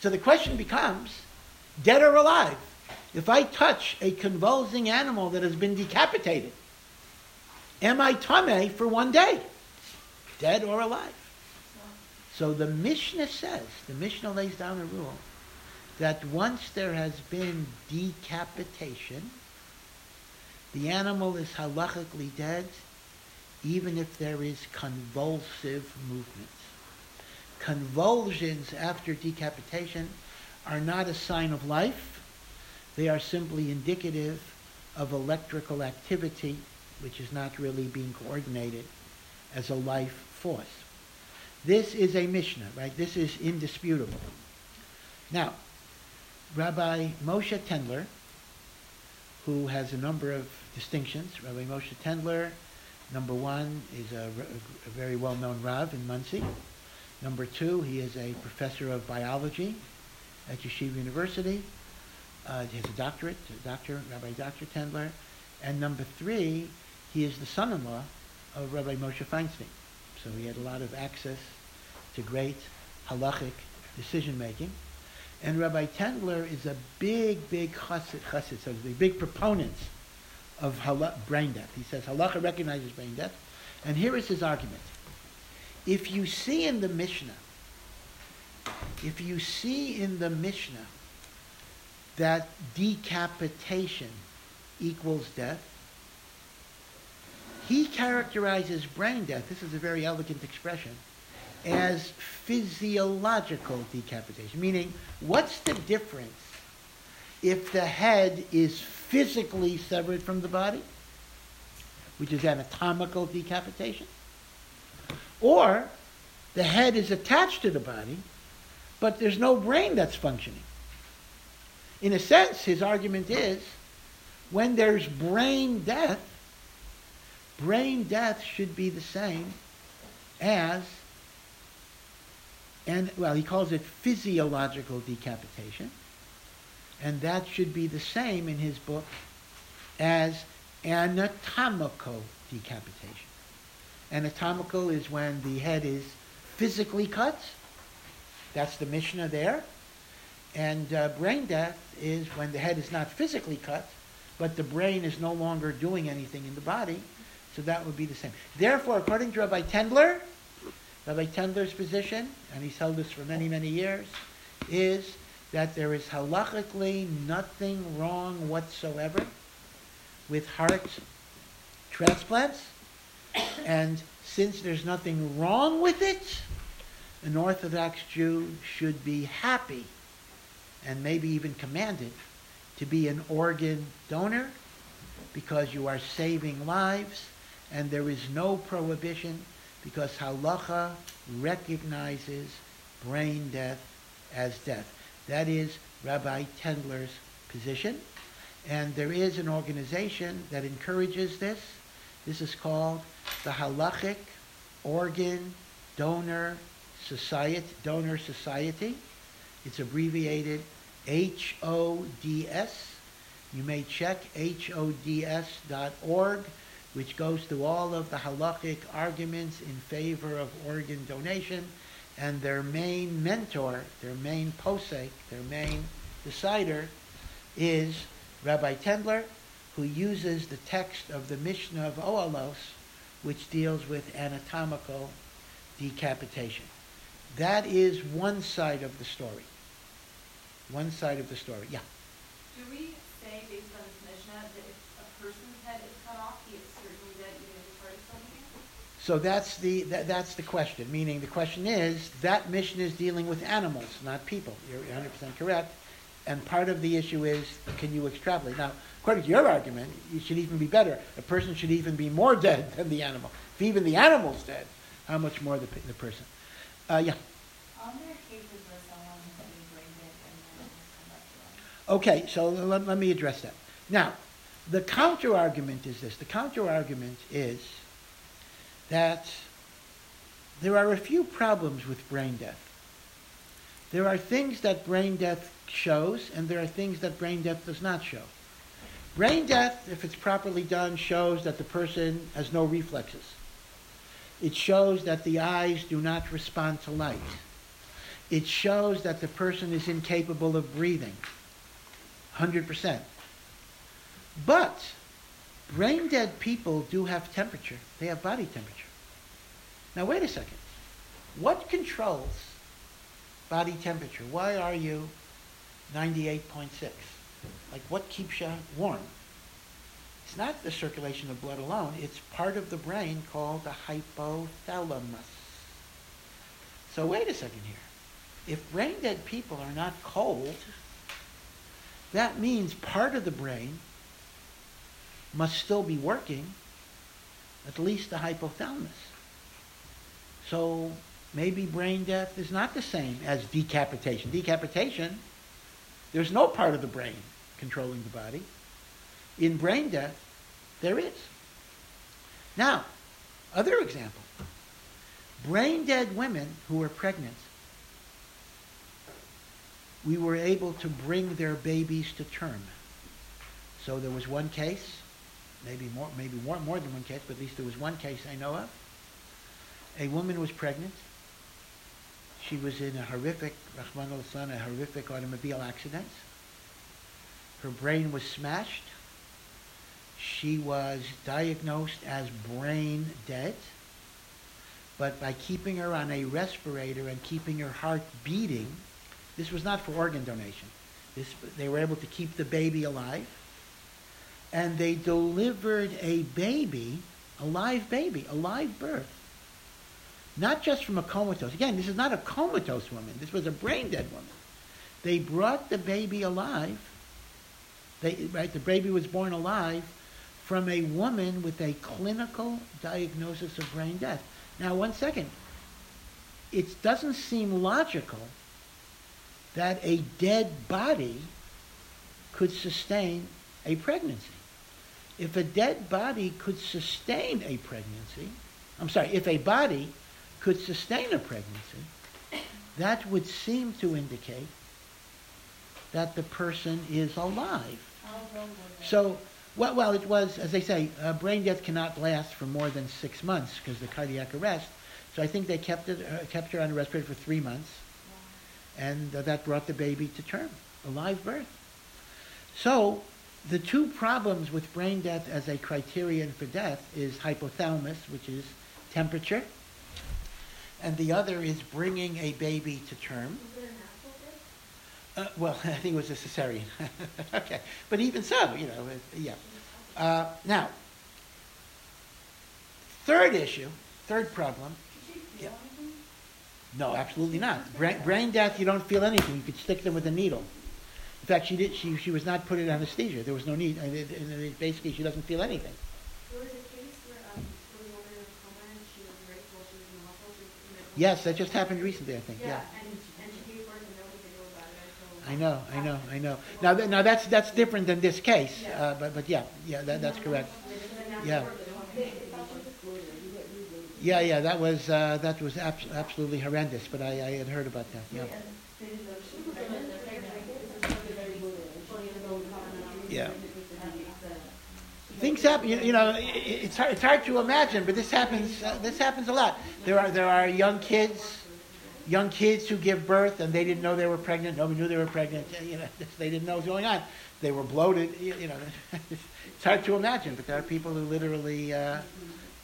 Speaker 1: So the question becomes, dead or alive? If I touch a convulsing animal that has been decapitated, am I tame for one day? Dead or alive? So the Mishnah says, the Mishnah lays down a rule that once there has been decapitation, the animal is halachically dead, even if there is convulsive movements. Convulsions after decapitation are not a sign of life. They are simply indicative of electrical activity, which is not really being coordinated as a life force. This is a Mishnah, right? This is indisputable. Now, Rabbi Moshe Tendler, who has a number of distinctions, Rabbi Moshe Tendler, number one, is a, a very well-known Rav in Monsey. Number two, he is a professor of biology at Yeshiva University. Uh, he has a doctorate, a doctor, Rabbi Dr. Tendler. And number three, he is the son-in-law of Rabbi Moshe Feinstein. So he had a lot of access to great halachic decision-making. And Rabbi Tendler is a big, big chassid, chassid so speak, big proponent of brain death. He says halacha recognizes brain death. And here is his argument. If you see in the Mishnah, if you see in the Mishnah that decapitation equals death, he characterizes brain death, this is a very elegant expression, as physiological decapitation. Meaning, what's the difference if the head is physically severed from the body, which is anatomical decapitation, or the head is attached to the body, but there's no brain that's functioning. In a sense, his argument is when there's brain death, brain death should be the same as, and well, he calls it physiological decapitation, and that should be the same in his book as anatomical decapitation. Anatomical is when the head is physically cut. That's the Mishnah there. And uh, brain death is when the head is not physically cut, but the brain is no longer doing anything in the body. So that would be the same. Therefore, according to Rabbi Tendler, Rabbi Tendler's position, and he's held this for many, many years, is that there is halachically nothing wrong whatsoever with heart transplants. And since there's nothing wrong with it, an Orthodox Jew should be happy and maybe even commanded to be an organ donor because you are saving lives and there is no prohibition because halacha recognizes brain death as death. That is Rabbi Tendler's position. And there is an organization that encourages this. This is called the Halachic Organ Donor Society. Donor Society. It's abbreviated HODS. You may check HODS.org, which goes through all of the halachic arguments in favor of organ donation. And their main mentor, their main posek, their main decider is Rabbi Tendler, who uses the text of the Mishnah of Oholos, which deals with anatomical decapitation. That is one side of the story. One side of the story, yeah.
Speaker 3: Do we say based on this Mishnah that if a person's head is cut off, he is certainly dead even if his heart is still beating?
Speaker 1: So that's the, that, that's the question, meaning the question is, that Mishnah is dealing with animals, not people. You're 100% correct. And part of the issue is, can you extrapolate? Now, according to your argument, it should even be better. A person should even be more [LAUGHS] dead than the animal. If even the animal's dead, how much more the, the person? Uh, yeah.
Speaker 5: Are there cases where someone has been brain dead and then has come back to life?
Speaker 1: Okay, so let, let me address that. Now, the counter argument is this. The counter argument is that there are a few problems with brain death. There are things that brain death shows, and there are things that brain death does not show. Brain death, if it's properly done, shows that the person has no reflexes. It shows that the eyes do not respond to light. It shows that the person is incapable of breathing. 100%. But brain dead people do have temperature. They have body temperature. Now, wait a second. What controls body temperature? Why are you 98.6? Like, what keeps you warm? It's not the circulation of blood alone. It's part of the brain called the hypothalamus. So wait a second here. If brain dead people are not cold, that means part of the brain must still be working, at least the hypothalamus. So maybe brain death is not the same as decapitation. Decapitation, there's no part of the brain controlling the body. In brain death, there is. Now, other example. Brain dead women who were pregnant, we were able to bring their babies to term. So there was one case, maybe more, maybe more, more than one case, but at least there was one case I know of. A woman was pregnant. She was in a horrific, Rahman al a horrific automobile accident. Her brain was smashed. She was diagnosed as brain dead. But by keeping her on a respirator and keeping her heart beating, this was not for organ donation. This, they were able to keep the baby alive. And they delivered a baby, a live baby, a live birth. Not just from a comatose. Again, this is not a comatose woman. This was a brain dead woman. They brought the baby alive. They, right, the baby was born alive from a woman with a clinical diagnosis of brain death. Now, one second. It doesn't seem logical that a dead body could sustain a pregnancy. If a dead body could sustain a pregnancy, I'm sorry, if a body could sustain a pregnancy, that would seem to indicate that the person is alive. So, well, well, it was, as they say, uh, brain death cannot last for more than six months because the cardiac arrest. So I think they kept it, uh, kept her on a respirator for three months, and uh, that brought the baby to term, a live birth. So the two problems with brain death as a criterion for death is hypothalamus, which is temperature, and the other is bringing a baby to term.
Speaker 2: Was it a natural birth?
Speaker 1: Uh, well, [LAUGHS] I think it was a cesarean. [LAUGHS] okay, but even so, you know, yeah. Uh, now, third issue, third problem. Yeah. No, absolutely not. Brain, brain death, you don't feel anything. You could stick them with a needle. In fact, she did. She she was not put in anesthesia. There was no need. And it, and it, basically, she doesn't feel anything.
Speaker 2: There was a case where, um, there was a woman in a coma and she was raped while she was in the hospital. She was in the coma.
Speaker 1: Yes, that just happened recently, I think. Yeah.
Speaker 2: And, and she gave birth and nobody could about it until.
Speaker 1: I know, I know, I know. Now, th- now that's that's different than this case. Uh, but but yeah, yeah, that, that's correct. Yeah. Yeah, yeah, that was uh, that was abs- absolutely horrendous. But I, I had heard about that. Yeah. Yeah. Things happen. You, you know, it's hard, it's hard to imagine, but this happens. Uh, this happens a lot. There are there are young kids young kids who give birth and they didn't know they were pregnant, nobody knew they were pregnant, [LAUGHS] you know, [LAUGHS] they didn't know what was going on. They were bloated, you you know, [LAUGHS] it's hard to imagine, but there are people who literally uh,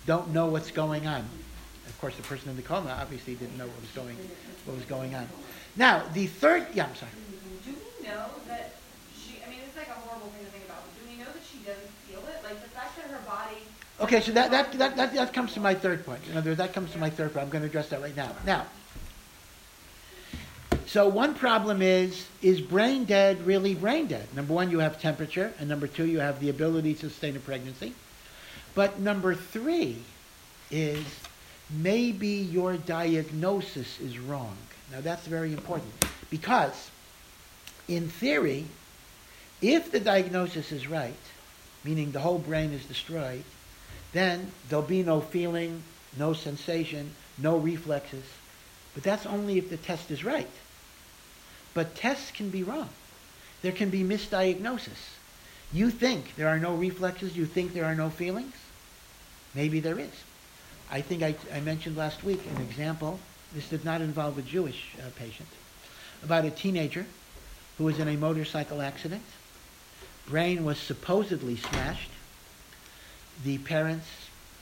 Speaker 1: don't know what's going on. Of course, the person in the coma obviously didn't know what was going, what was going on. Now, the third, yeah, I'm sorry.
Speaker 3: Do we know that she, I mean, it's like a horrible thing to think about, but do we know that she doesn't feel it? Like the fact that her body.
Speaker 1: Okay, so that, that, that, that, that comes to my third point. In other words, that comes to my third point. I'm going to address that right now. Now, so one problem is, is brain dead really brain dead? Number one, you have temperature, and number two, you have the ability to sustain a pregnancy. But number three is maybe your diagnosis is wrong. Now that's very important because in theory, if the diagnosis is right, meaning the whole brain is destroyed, then there'll be no feeling, no sensation, no reflexes. But that's only if the test is right. But tests can be wrong. There can be misdiagnosis. You think there are no reflexes, you think there are no feelings. Maybe there is. I think I, I mentioned last week an example, this did not involve a Jewish uh, patient, about a teenager who was in a motorcycle accident. Brain was supposedly smashed. The parents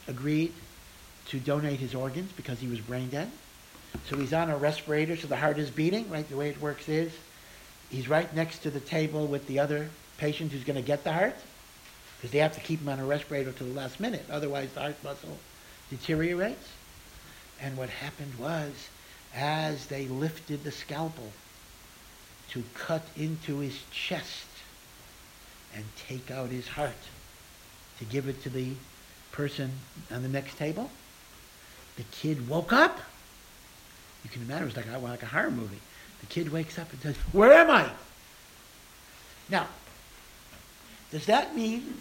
Speaker 1: agreed to donate his organs because he was brain dead. So he's on a respirator, so the heart is beating, right? The way it works is he's right next to the table with the other patient who's going to get the heart because they have to keep him on a respirator to the last minute. Otherwise, the heart muscle deteriorates. And what happened was, as they lifted the scalpel to cut into his chest and take out his heart to give it to the person on the next table, the kid woke up. You can imagine it was like a, like a horror movie. The kid wakes up and says, Where am I? Now, does that mean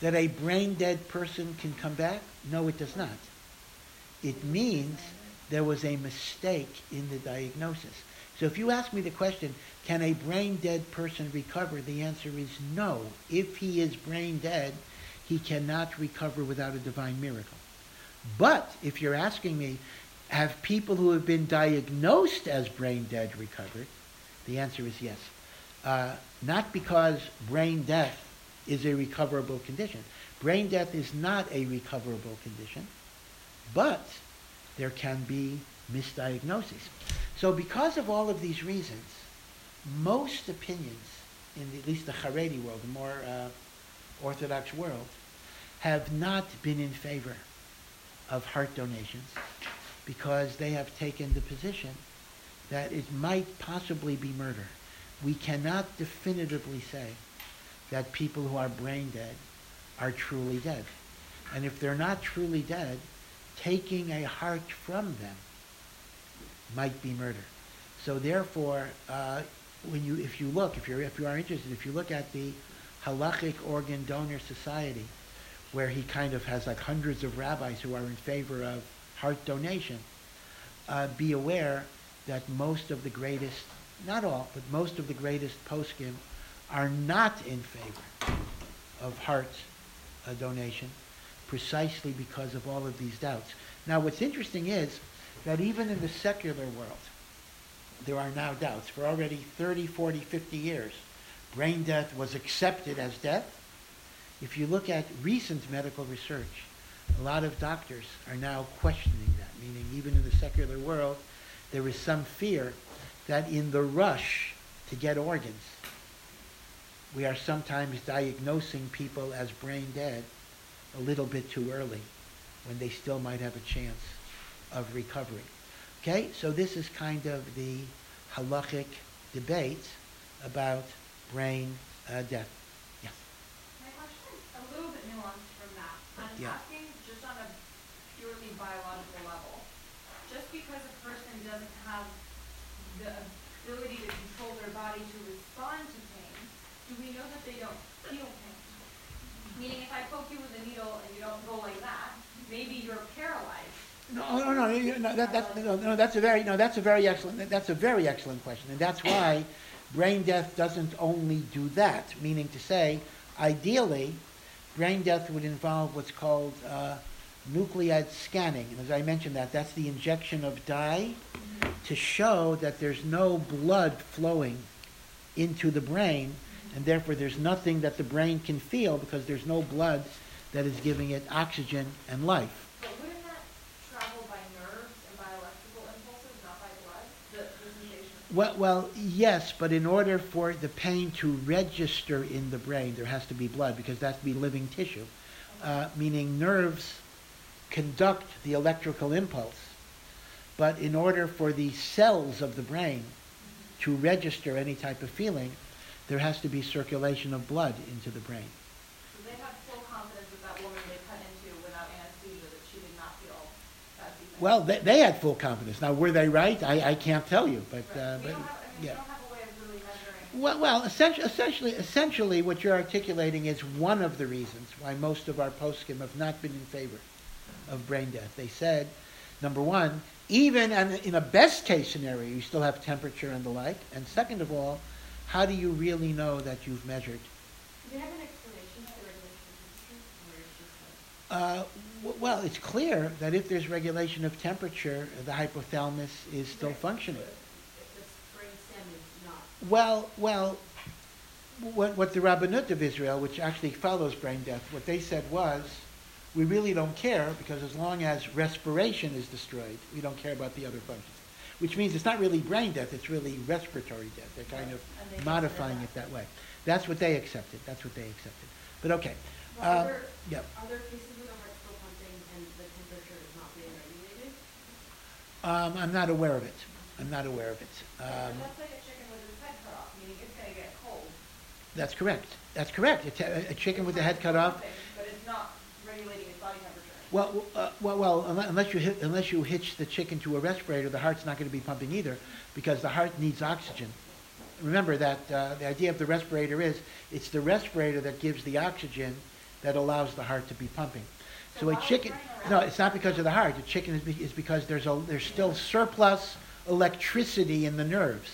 Speaker 1: that a brain dead person can come back? No, it does not. It means there was a mistake in the diagnosis. So if you ask me the question, can a brain dead person recover? The answer is no. If he is brain dead, he cannot recover without a divine miracle. But if you're asking me, have people who have been diagnosed as brain dead recovered? The answer is yes. Uh, not because brain death is a recoverable condition. Brain death is not a recoverable condition, but there can be misdiagnoses. So because of all of these reasons, most opinions in the, at least the Haredi world, the more uh, orthodox world, have not been in favor of heart donations because they have taken the position that it might possibly be murder. We cannot definitively say that people who are brain dead are truly dead. And if they're not truly dead, taking a heart from them might be murder. So therefore, uh, when you, if you look, if, you're, if you are interested, if you look at the Halachic Organ Donor Society, where he kind of has like hundreds of rabbis who are in favor of heart donation, uh, be aware that most of the greatest, not all, but most of the greatest poskim are not in favor of heart uh, donation, precisely because of all of these doubts. Now, what's interesting is that even in the secular world, there are now doubts. For already 30, 40, 50 years, brain death was accepted as death. If you look at recent medical research, a lot of doctors are now questioning that, meaning even in the secular world, there is some fear that in the rush to get organs, we are sometimes diagnosing people as brain dead a little bit too early when they still might have a chance of recovery. Okay, so this is kind of the halachic debate about brain uh, death. Yes.
Speaker 3: My question is a little bit nuanced from that. I'm
Speaker 1: Yeah.
Speaker 3: asking just on a purely biological level. Just because a person doesn't have the ability to control their body to respond to pain, do we know that they don't feel pain? Meaning if I poke you with a needle and you don't go like that, maybe you're paralyzed.
Speaker 1: No, no, no, no, no, that, that, no, no, that's a very, no, that's a very excellent, that's a very excellent question, and that's why brain death doesn't only do that, meaning to say, ideally, brain death would involve what's called uh, nuclear scanning, and as I mentioned that, that's the injection of dye to show that there's no blood flowing into the brain, and therefore there's nothing that the brain can feel because there's no blood that is giving it oxygen and life.
Speaker 3: But wouldn't that travel by nerves and by electrical impulses, not by blood? The, the sensation of
Speaker 1: Well, well, yes, but in order for the pain to register in the brain, there has to be blood because that's be living tissue, uh, meaning nerves conduct the electrical impulse. But in order for the cells of the brain to register any type of feeling, there has to be circulation of blood into the brain.
Speaker 3: So they have full confidence that that woman they cut into without anesthesia, that she did not feel that feeling.
Speaker 1: Well, they, they had full confidence. Now, were they right? I, I can't tell you, but, uh, but
Speaker 3: don't have, I mean, we
Speaker 1: yeah.
Speaker 3: don't have a way of really measuring.
Speaker 1: Well, well, essentially, essentially, essentially, what you're articulating is one of the reasons why most of our poskim have not been in favor of brain death. They said, number one, even in in a best case scenario, you still have temperature and the like. And second of all, how do you really know that you've measured?
Speaker 5: Do they have an explanation for the regulation of temperature, or it's?
Speaker 1: Uh, well, it's clear that if there's regulation of temperature, the hypothalamus is still
Speaker 5: Right.
Speaker 1: functioning.
Speaker 5: If the brain stem is not.
Speaker 1: Well, well, what, what the Rabbanut of Israel, which actually follows brain death, what they said was, we really don't care because as long as respiration is destroyed, we don't care about the other functions. Which means it's not really brain death, it's really respiratory death. They're kind
Speaker 5: they
Speaker 1: of
Speaker 5: consider
Speaker 1: modifying it that way. That's what they accepted. That's what they accepted. But okay.
Speaker 5: But
Speaker 1: Uh,
Speaker 5: are there,
Speaker 1: yeah.
Speaker 5: are there cases where the heart's still pumping and the temperature is not being regulated?
Speaker 1: Um, I'm not aware of it. I'm not aware of it. Um,
Speaker 3: that's like a chicken with its head cut off, meaning it's gonna get cold.
Speaker 1: that's correct. That's correct. It's a, a chicken with the head cut off.
Speaker 3: But it's not regulating its body temperature.
Speaker 1: Well, uh, well, well, unless you hit, unless you hitch the chicken to a respirator, the heart's not going to be pumping either, because the heart needs oxygen. Remember that uh, the idea of the respirator is it's the respirator that gives the oxygen that allows the heart to be pumping. So a chicken, no, it's not because of the heart. The chicken is, be- is because there's a there's still surplus electricity in the nerves.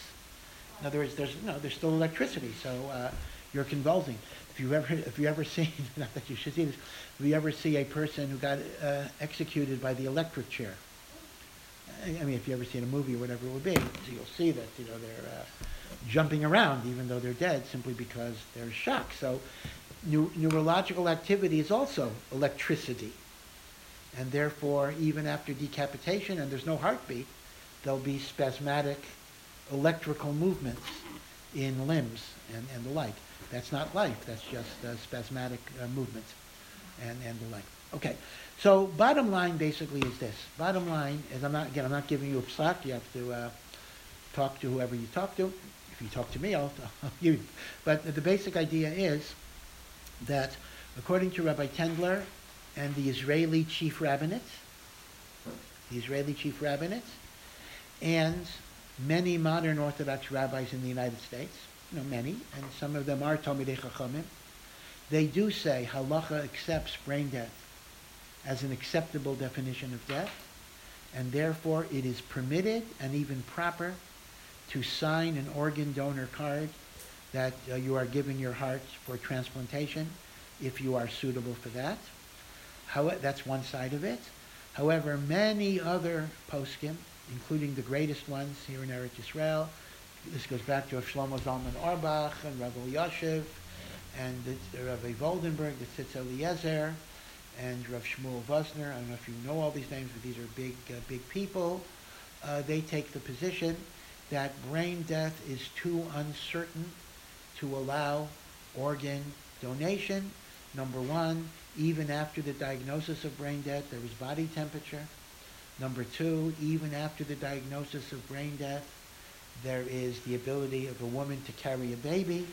Speaker 1: In other words, there's no, there's still electricity, so uh, you're convulsing. If you ever, if you ever see, [LAUGHS] not that you should see this, if you ever see a person who got uh, executed by the electric chair, I mean, if you ever see a movie or whatever it would be, so you'll see that you know they're uh, jumping around even though they're dead simply because they're shocked. So, neu- neurological activity is also electricity, and therefore, even after decapitation and there's no heartbeat, there'll be spasmodic electrical movements in limbs and, and the like. That's not life, that's just uh, spasmodic uh, movements and, and the like. Okay, so bottom line basically is this. Bottom line is, I'm not, again, I'm not giving you a psak, you have to uh, talk to whoever you talk to. If you talk to me, I'll, [LAUGHS] I'll give you. But the basic idea is that according to Rabbi Tendler and the Israeli chief rabbinate, the Israeli chief rabbinate, and many modern Orthodox rabbis in the United States, you know, many, and some of them are Talmidei Chachamim, they do say halacha accepts brain death as an acceptable definition of death, and therefore it is permitted and even proper to sign an organ donor card that uh, you are giving your heart for transplantation if you are suitable for that. How, that's one side of it. However, many other poskim, including the greatest ones here in Eretz Yisrael, this goes back to Shlomo Zalman Auerbach and Rabbi Yashiv, and the, Rabbi Waldenberg, the Tzitz Eliezer, and Rav Shmuel Wosner. I don't know if you know all these names, but these are big, uh, big people. Uh, they take the position that brain death is too uncertain to allow organ donation. Number one, even after the diagnosis of brain death, there is body temperature. Number two, even after the diagnosis of brain death, there is the ability of a woman to carry a baby.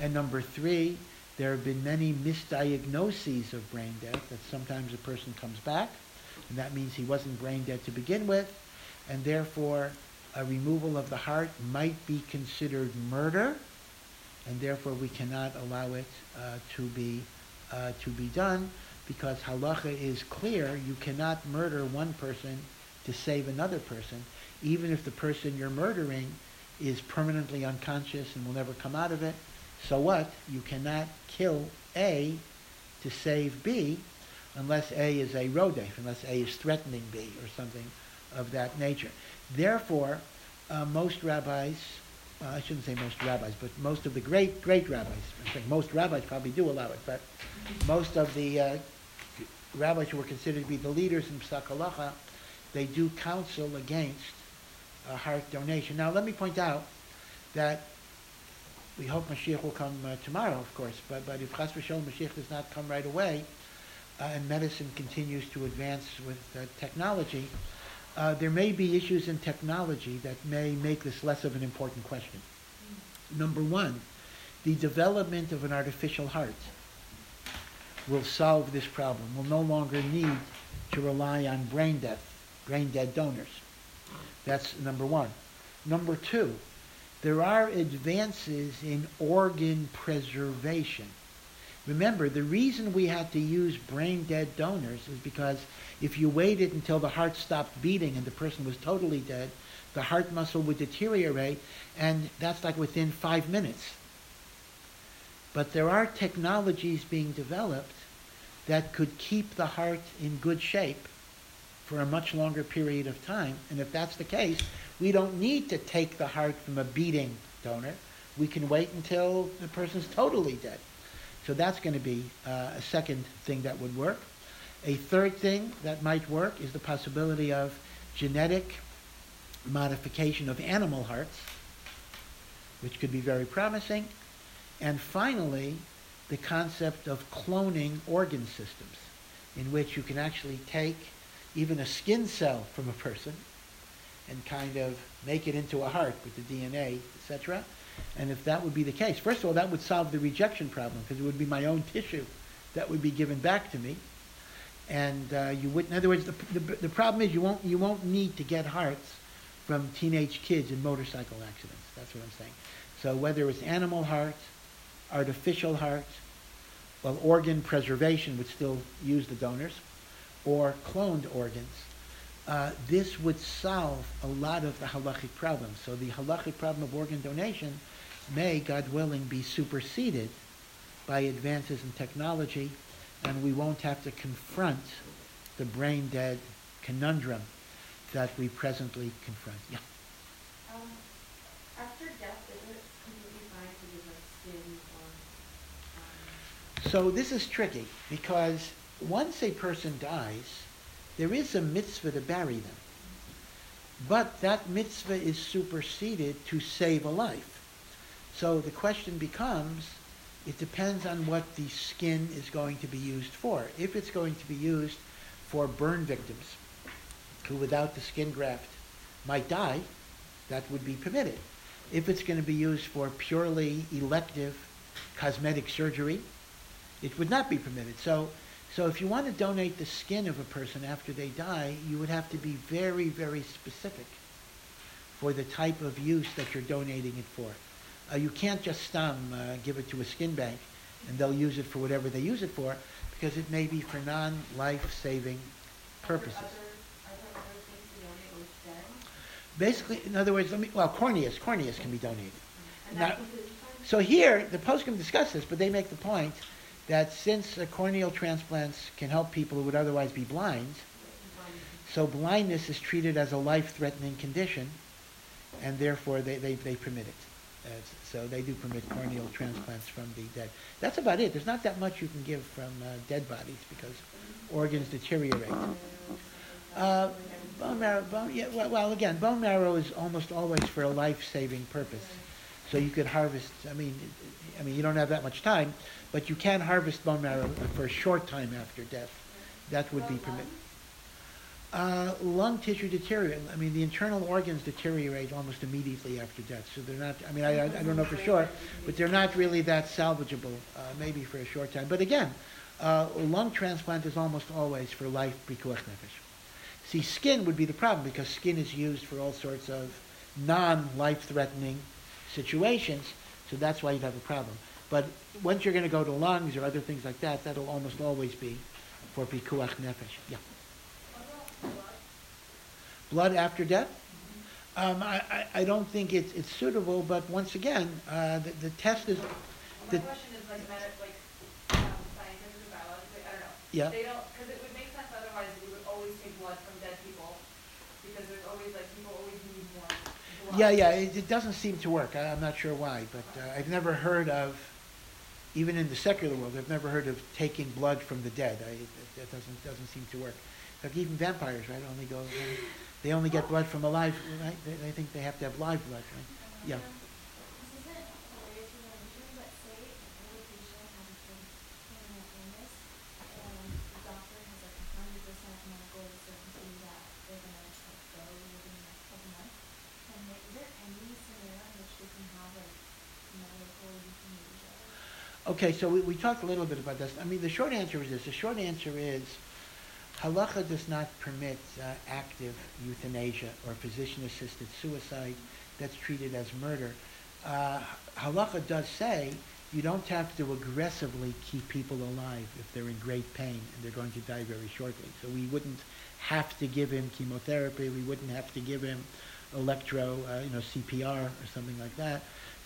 Speaker 1: And number three, there have been many misdiagnoses of brain death that sometimes a person comes back, and that means he wasn't brain dead to begin with, and therefore a removal of the heart might be considered murder, and therefore we cannot allow it uh, to be uh, to be done because halacha is clear. You cannot murder one person to save another person, even if the person you're murdering is permanently unconscious and will never come out of it. So what? You cannot kill A to save B unless A is a rodef, unless A is threatening B or something of that nature. Therefore, uh, most rabbis, uh, I shouldn't say most rabbis, but most of the great, great rabbis, I think most rabbis probably do allow it, but most of the uh, rabbis who were considered to be the leaders in Psak they do counsel against a heart donation. Now, let me point out that we hope Mashiach will come uh, tomorrow, of course, but, but if Chas v'sholem Mashiach does not come right away, uh, and medicine continues to advance with uh, technology, uh, there may be issues in technology that may make this less of an important question. Number one, the development of an artificial heart will solve this problem. We'll no longer need to rely on brain death, brain dead donors. That's number one. Number two, there are advances in organ preservation. Remember, the reason we had to use brain dead donors is because if you waited until the heart stopped beating and the person was totally dead, the heart muscle would deteriorate, and that's like within five minutes. But there are technologies being developed that could keep the heart in good shape for a much longer period of time. And if that's the case, we don't need to take the heart from a beating donor. We can wait until the person's totally dead. So that's going to be uh, a second thing that would work. A third thing that might work is the possibility of genetic modification of animal hearts, which could be very promising. And finally, the concept of cloning organ systems, in which you can actually take even a skin cell from a person and kind of make it into a heart with the DNA, etc. And if that would be the case, first of all, that would solve the rejection problem because it would be my own tissue that would be given back to me. And uh, you would, in other words, the, the, the problem is you won't, you won't need to get hearts from teenage kids in motorcycle accidents. That's what I'm saying. So whether it's animal hearts, artificial hearts, well, organ preservation would still use the donors, or cloned organs, uh, this would solve a lot of the halachic problems. So the halachic problem of organ donation may, God willing, be superseded by advances in technology, and we won't have to confront the brain dead conundrum that we presently confront. Yeah.
Speaker 5: Um, after death, is it completely fine to use like skin or, um,
Speaker 1: So this is tricky because once a person dies, there is a mitzvah to bury them. But that mitzvah is superseded to save a life. So the question becomes, it depends on what the skin is going to be used for. If it's going to be used for burn victims who without the skin graft might die, that would be permitted. If it's going to be used for purely elective cosmetic surgery, it would not be permitted. So so if you want to donate the skin of a person after they die, you would have to be very, very specific for the type of use that you're donating it for. Uh, you can't just stum uh, give it to a skin bank and they'll use it for whatever they use it for because it may be for non-life-saving purposes.
Speaker 5: Are there other, are there other things to donate with dead?
Speaker 1: Basically, in other words, let me, well, corneas, corneas can be donated. Now-
Speaker 5: that's completely fine?
Speaker 1: So here, the poskim discuss this, but they make the point that since corneal transplants can help people who would otherwise be blind, so blindness is treated as a life-threatening condition, and therefore they, they, they permit it. Uh, so they do permit corneal transplants from the dead. That's about it. There's not that much you can give from uh, dead bodies because organs deteriorate. Uh, bone marrow, bone, yeah, well, well, again, bone marrow is almost always for a life-saving purpose. So you could harvest, I mean, I mean, you don't have that much time, but you can harvest bone marrow for a short time after death. That would be permitted. Uh, lung tissue deteriorate. I mean, the internal organs deteriorate almost immediately after death. So they're not, I mean, I, I don't know for sure, but they're not really that salvageable, uh, maybe for a short time. But again, uh, lung transplant is almost always for life pikuach nefesh. See, skin would be the problem because skin is used for all sorts of non-life-threatening situations, so that's why you'd have a problem. But once you're going to go to lungs or other things like that, that'll almost always be for pikuach nefesh. Yeah. Blood after death? Um, I, I, I don't think it's, it's suitable, but once again, uh, the, the test is,
Speaker 3: My question is like, like, um, scientifically, biologically, I don't know.
Speaker 1: yeah.
Speaker 3: They don't, because it would make sense otherwise we would always take blood from dead people Because there's always, like, people always need more blood.
Speaker 1: Yeah, yeah, it, it doesn't seem to work. I, I'm not sure why, but uh, I've never heard of, even in the secular world, I've never heard of taking blood from the dead. I, that doesn't, doesn't seem to work. Like even vampires, right, only go, they only get blood from alive, right? They, they think they have to have live blood, right? Yeah.
Speaker 2: This isn't related to religion, but say if a patient has a big terminal illness and the doctor has like a hundred percent medical certainty that they're gonna like go within the next couple months. And there, is there any scenario in which they can have like medical euthanasia?
Speaker 1: Okay, so we, we talked a little bit about this. I mean, the short answer is this. The short answer is halacha does not permit uh, active euthanasia or physician-assisted suicide that's treated as murder. Uh, halacha does say you don't have to aggressively keep people alive if they're in great pain and they're going to die very shortly. So we wouldn't have to give him chemotherapy. We wouldn't have to give him electro, uh, you know, CPR or something like that.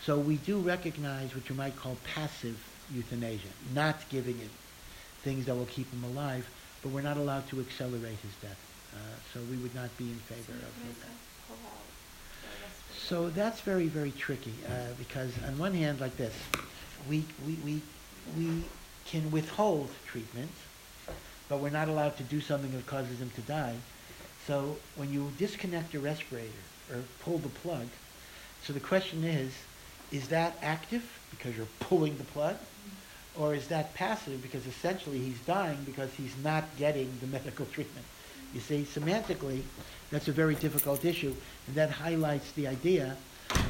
Speaker 1: So we do recognize what you might call passive euthanasia, not giving him things that will keep him alive, but we're not allowed to accelerate his death. Uh, so we would not be in favor of that. So that's very, very tricky, uh, because on one hand, like this, we, we, we, we can withhold treatment, but we're not allowed to do something that causes him to die. So when you disconnect your respirator or pull the plug, so the question is, is that active because you're pulling the plug? Or is that passive because essentially he's dying because he's not getting the [LAUGHS] medical treatment? You see, semantically, that's a very difficult issue, and that highlights the idea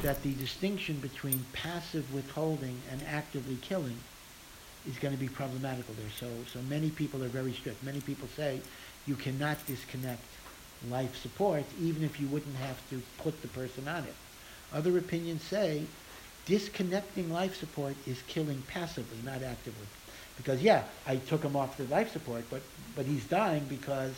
Speaker 1: that the distinction between passive withholding and actively killing is going to be problematical there. So, so many people are very strict. Many people say you cannot disconnect life support even if you wouldn't have to put the person on it. Other opinions say disconnecting life support is killing passively, not actively. Because yeah, I took him off the life support, but, but he's dying because,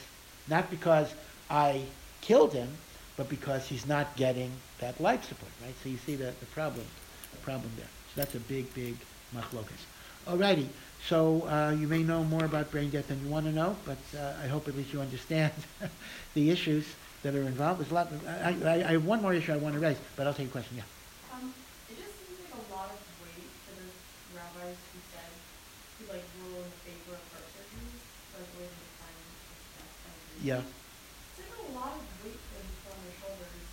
Speaker 1: not because I killed him, but because he's not getting that life support, right? So you see the, the problem, the problem there. So that's a big, big machlokas. Alrighty, so uh, you may know more about brain death than you want to know, but uh, I hope at least you understand [LAUGHS] the issues that are involved. There's a lot. I, I, I have one more issue I want to raise, but I'll take a question. Yeah.
Speaker 4: Um, it just seems like a lot of weight for those rabbis who said, who like rule in favor of heart surgery, like where they find that kind of reason.
Speaker 1: Yeah.
Speaker 4: Like a lot of weight on their shoulders.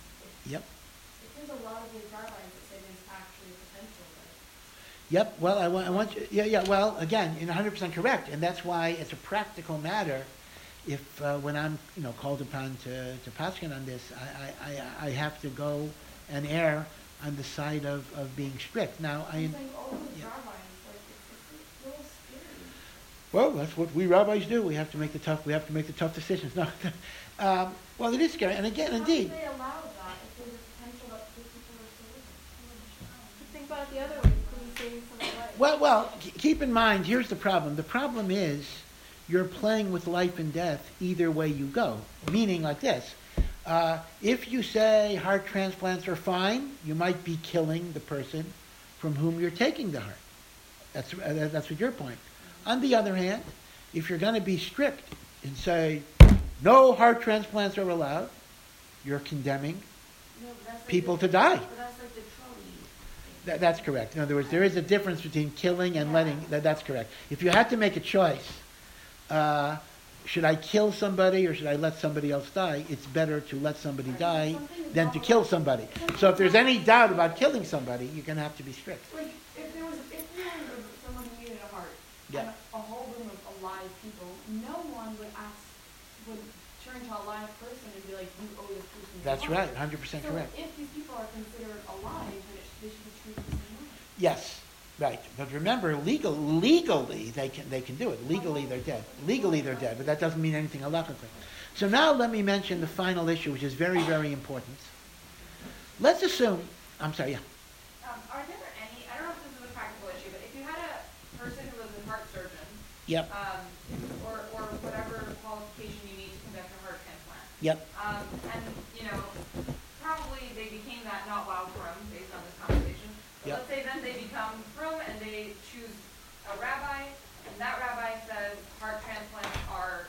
Speaker 1: Yep.
Speaker 4: It seems a lot of these rabbis that say there's actually a potential that
Speaker 1: Yep. Well, I want, I want you, yeah, yeah. Well, again, you're 100% correct, and that's why it's a practical matter. If uh, when I'm, you know, called upon to to paskin on this, I, I, I, I have to go and err on the side of, of being strict. Now, I.
Speaker 4: I'm saying all those
Speaker 1: yeah.
Speaker 4: rabbis, like it's, it's a little scary.
Speaker 1: Well, that's what we rabbis do. We have to make the tough. We have to make the tough decisions. [LAUGHS] No, um, well, it is scary, and again, indeed.
Speaker 4: How do they allow that if there's a potential that people are
Speaker 6: think about it the other way, could be saving someone's life.
Speaker 1: Well, well, keep in mind, here's the problem. The problem is you're playing with life and death either way you go. Meaning like this. Uh, if you say heart transplants are fine, you might be killing the person from whom you're taking the heart. That's, uh, that's what your point. On the other hand, if you're going to be strict and say no heart transplants are allowed, you're condemning
Speaker 5: No, like
Speaker 1: people
Speaker 5: the-
Speaker 1: to die.
Speaker 5: But that's like the trolley.
Speaker 1: That, that's correct. In other words, there is a difference between killing and letting. That, that's correct. If you had to make a choice, uh, should I kill somebody or should I let somebody else die? It's better to let somebody die than to kill somebody. So if there's any doubt about killing somebody, you're going to have to be strict.
Speaker 4: Like, if there was, if you were someone who needed a heart,
Speaker 1: Yeah.
Speaker 4: and a whole room of alive people, no one would ask, would turn to a live person and be like, you owe this person
Speaker 1: That's
Speaker 4: heart."
Speaker 1: right, 100%
Speaker 4: So
Speaker 1: correct.
Speaker 4: if these people are considered alive, then it they should be treated the same way.
Speaker 1: Yes, right. But remember, legal, legally they can they can do it. Legally they're dead. Legally they're dead, but that doesn't mean anything halachically. So now let me mention the final issue, which is very very important. Let's assume. I'm sorry. Yeah.
Speaker 3: Um, are there any, I don't know if this is a practical issue, but if you had a person who was a heart surgeon,
Speaker 1: Yep.
Speaker 3: um, or, or whatever qualification you need to conduct a heart transplant,
Speaker 1: Yep.
Speaker 3: um, and, you know, probably they became that not wow from based on this conversation. But
Speaker 1: Yep.
Speaker 3: let's say then they become frum and they choose a rabbi, and that rabbi says heart transplants are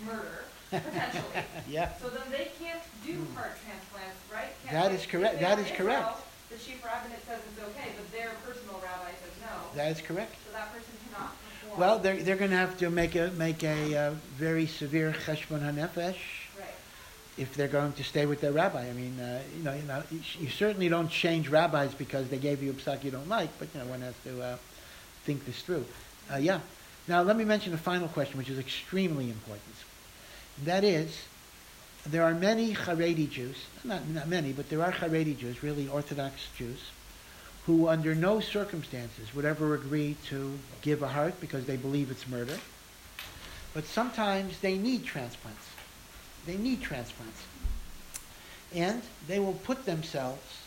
Speaker 3: murder. [LAUGHS] potentially.
Speaker 1: Yeah.
Speaker 3: So then they can't do heart transplants, right? Can't
Speaker 1: That is correct. That is correct.
Speaker 3: The chief rabbinate says it's okay, but their personal rabbi says no.
Speaker 1: That is correct.
Speaker 3: So that person.
Speaker 1: Well, they're, they're going to have to make a, make a uh, very severe cheshbon hanefesh if they're going to stay with their rabbi. I mean, uh, you know, you know, you, certainly don't change rabbis because they gave you a psak you don't like, but you know, one has to uh, think this through. Uh, yeah. Now, let me mention a final question, which is extremely important. That is, there are many Haredi Jews, not, not many, but there are Haredi Jews, really Orthodox Jews, who under no circumstances would ever agree to give a heart because they believe it's murder. But sometimes they need transplants. They need transplants. And they will put themselves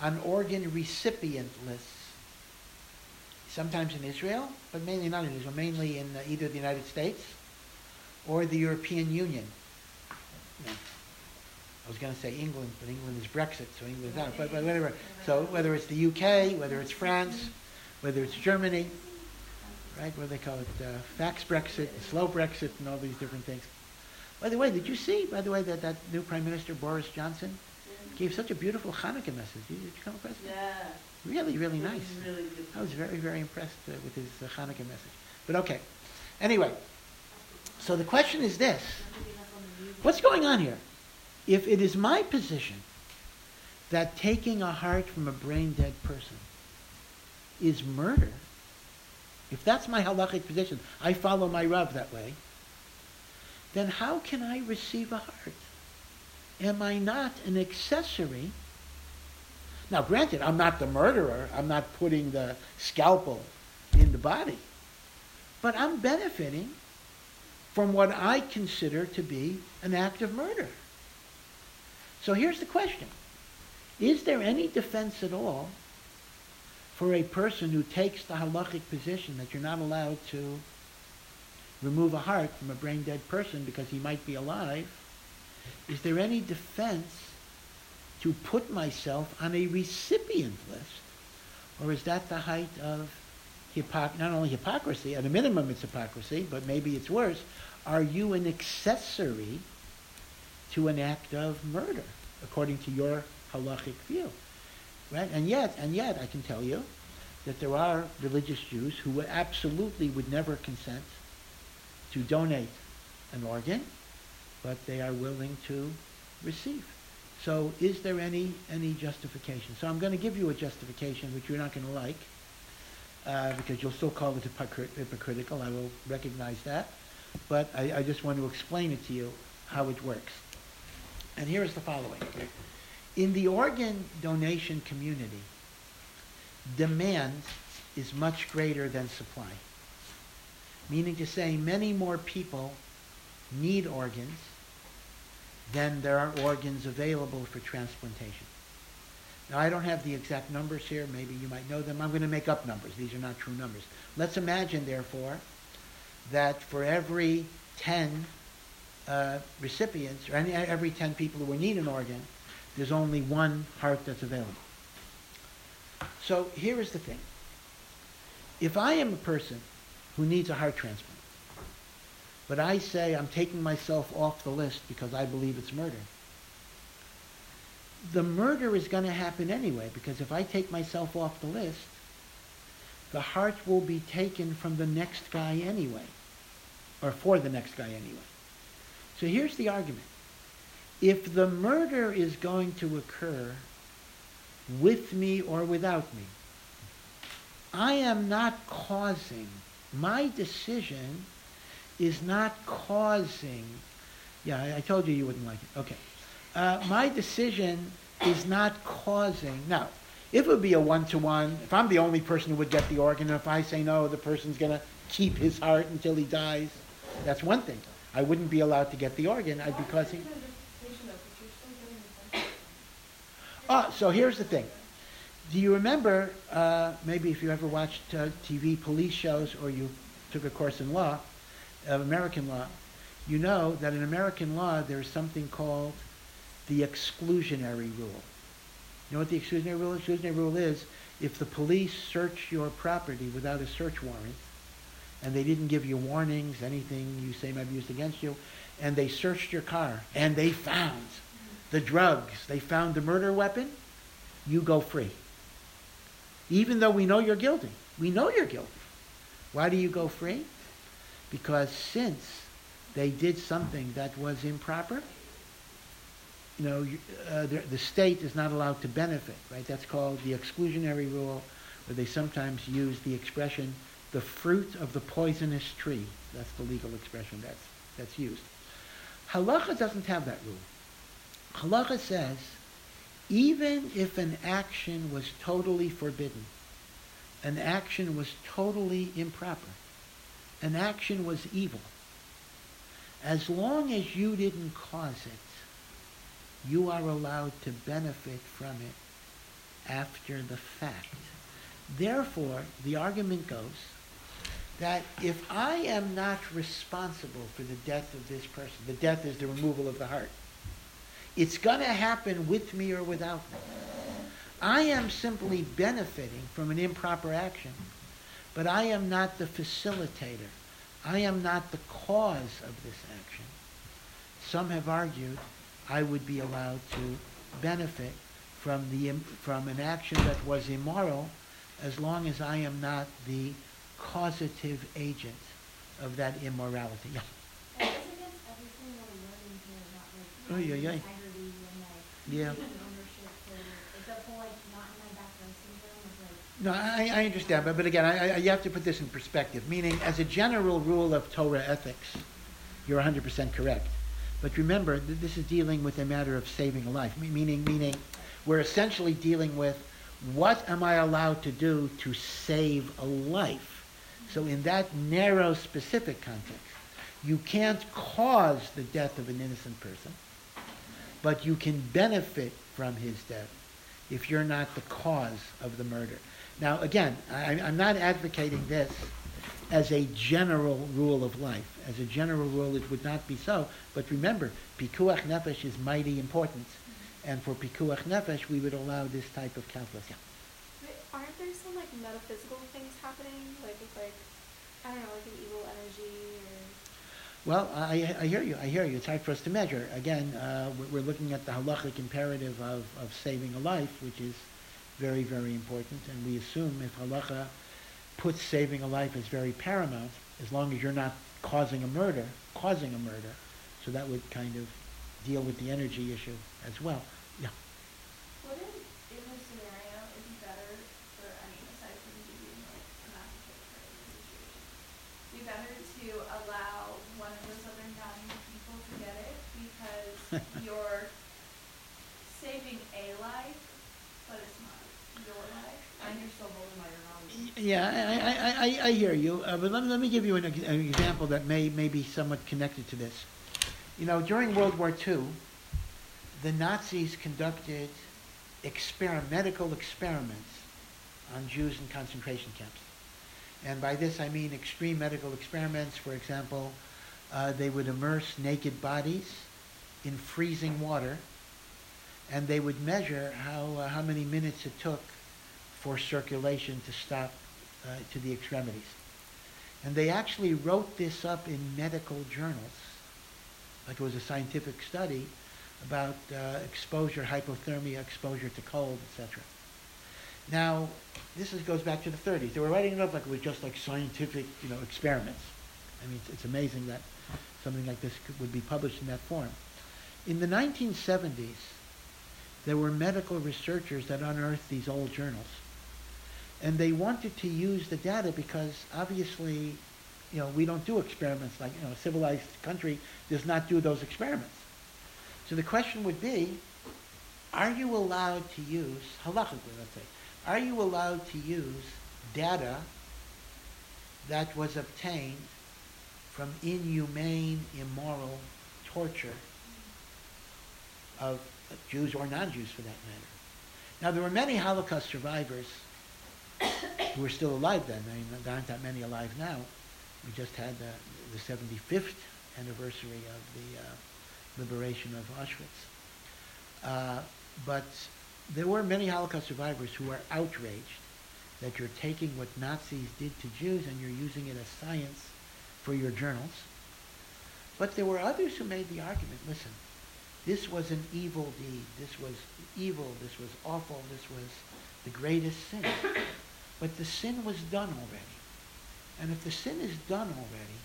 Speaker 1: on organ recipient lists. Sometimes in Israel, but mainly not in Israel, mainly in uh, either the United States or the European Union. No. I was going to say England, but England is Brexit, so England's out. But, but whatever. So whether it's the UK, whether it's France, whether it's Germany, right? What do they call it? Uh, fax Brexit, slow Brexit, and all these different things. By the way, did you see, by the way, that that new Prime Minister Boris Johnson gave such a beautiful Hanukkah message? Did you, come across that?
Speaker 5: Yeah.
Speaker 1: Really, really nice.
Speaker 5: Really.
Speaker 1: I was very, very impressed uh, with his uh, Hanukkah message. But okay. Anyway, so the question is this. What's going on here? If it is my position that taking a heart from a brain dead person is murder, if that's my halachic position, I follow my Rav that way, then how can I receive a heart? Am I not an accessory? Now, granted, I'm not the murderer. I'm not putting the scalpel in the body. But I'm benefiting from what I consider to be an act of murder. So here's the question. Is there any defense at all for a person who takes the halachic position that you're not allowed to remove a heart from a brain dead person because he might be alive? Is there any defense to put myself on a recipient list? Or is that the height of hypoc- not only hypocrisy, at a minimum it's hypocrisy, but maybe it's worse. Are you an accessory to an act of murder, according to your halachic view? Right? And yet, and yet, I can tell you that there are religious Jews who would absolutely would never consent to donate an organ, but they are willing to receive. So is there any, any justification? So I'm going to give you a justification which you're not going to like, uh, because you'll still call it hypocrit- hypocritical. I will recognize that. But I, I just want to explain it to you how it works. And here is the following. In the organ donation community, demand is much greater than supply. Meaning to say, many more people need organs than there are organs available for transplantation. Now, I don't have the exact numbers here. Maybe you might know them. I'm going to make up numbers. These are not true numbers. Let's imagine, therefore, that for every 10 uh, recipients, or any, every 10 people who need an organ, there's only one heart that's available. So here is the thing. If I am a person who needs a heart transplant, but I say I'm taking myself off the list because I believe it's murder, the murder is going to happen anyway because if I take myself off the list, the heart will be taken from the next guy anyway, or for the next guy anyway. So here's the argument. If the murder is going to occur with me or without me, I am not causing, my decision is not causing, yeah, I, told you you wouldn't like it. Okay. Uh, my decision is not causing, now, if it would be a one-to-one, if I'm the only person who would get the organ, and if I say no, the person's going to keep his heart until he dies, that's one thing. I wouldn't be allowed to get the organ. I'd be causing. [COUGHS] Ah, so here's the thing. Do you remember, uh, maybe if you ever watched uh, TV police shows or you took a course in law, of American law, you know that in American law there's something called the exclusionary rule. You know what the exclusionary rule is? Exclusionary rule is if the police search your property without a search warrant, and they didn't give you warnings, anything you say might be used against you, and they searched your car, and they found the drugs, they found the murder weapon, you go free. Even though we know you're guilty. We know you're guilty. Why do you go free? Because since they did something that was improper, you know, uh, the, the state is not allowed to benefit, right? That's called the exclusionary rule, or they sometimes use the expression, the fruit of the poisonous tree. That's the legal expression that's, that's used. Halacha doesn't have that rule. Halacha says, even if an action was totally forbidden, an action was totally improper, an action was evil, as long as you didn't cause it, you are allowed to benefit from it after the fact. Therefore, the argument goes that if I am not responsible for the death of this person, the death is the removal of the heart, it's going to happen with me or without me. I am simply benefiting from an improper action, but I am not the facilitator. I am not the cause of this action. Some have argued I would be allowed to benefit from, the, from an action that was immoral as long as I am not the causative agent of that immorality. Yeah.
Speaker 2: And it's against everything that we learn in here about like
Speaker 1: Oh, yeah, yeah.
Speaker 2: like
Speaker 1: Yeah.
Speaker 2: taking ownership and like the whole like not in my backyard syndrome of like
Speaker 1: No, I, I understand, but, but again, I, I, you have to put this in perspective, meaning as a general rule of Torah ethics, you're 100% correct. But remember, th- this is dealing with a matter of saving a life, me- meaning, meaning we're essentially dealing with what am I allowed to do to save a life? So in that narrow, specific context, you can't cause the death of an innocent person, but you can benefit from his death if you're not the cause of the murder. Now, again, I, I'm not advocating this as a general rule of life. As a general rule, it would not be so. But remember, pikuach nefesh is mighty important. And for pikuach nefesh, we would allow this type of calculus. Yeah.
Speaker 6: Aren't there some like metaphysical things happening? Like with like, I don't know, like an evil energy or.
Speaker 1: Well, I, I hear you. I hear you. It's hard for us to measure. Again, uh, we're looking at the halachic imperative of, of saving a life, which is very, very important. And we assume if halacha puts saving a life as very paramount, as long as you're not causing a murder, causing a murder, so that would kind of deal with the energy issue as well. Yeah.
Speaker 5: Wouldn't, in this scenario, it be better for, I mean, aside from you being like a masochist right in this situation, be better to allow one of the Southern County people to get it because you're saving a life, but it's not your life, and you're still holding by your own.
Speaker 1: Yeah, I, I, I, I hear you, uh, but let me, let me give you an, an example that may, may be somewhat connected to this. You know, during World War II, the Nazis conducted exper- medical experiments on Jews in concentration camps. And by this I mean extreme medical experiments. For example, uh, they would immerse naked bodies in freezing water, and they would measure how, uh, how many minutes it took for circulation to stop uh, to the extremities. And they actually wrote this up in medical journals, like it was a scientific study about uh, exposure, hypothermia, exposure to cold, etc. Now, this is, goes back to the 30s. They were writing it up like it was just like scientific, you know, experiments. I mean, it's, it's amazing that something like this could, would be published in that form. In the 1970s, there were medical researchers that unearthed these old journals. And they wanted to use the data because obviously, you know, we don't do experiments like, you know, a civilized country does not do those experiments. So the question would be, are you allowed to use, halachically, let's say, are you allowed to use data that was obtained from inhumane, immoral torture of Jews or non-Jews for that matter? Now, there were many Holocaust survivors who are still alive then. I mean, there aren't that many alive now. We just had the, the 75th anniversary of the uh, liberation of Auschwitz. Uh, but there were many Holocaust survivors who were outraged that you're taking what Nazis did to Jews and you're using it as science for your journals. But there were others who made the argument, listen, this was an evil deed. This was evil. This was awful. This was the greatest sin. But the sin was done already. And if the sin is done already,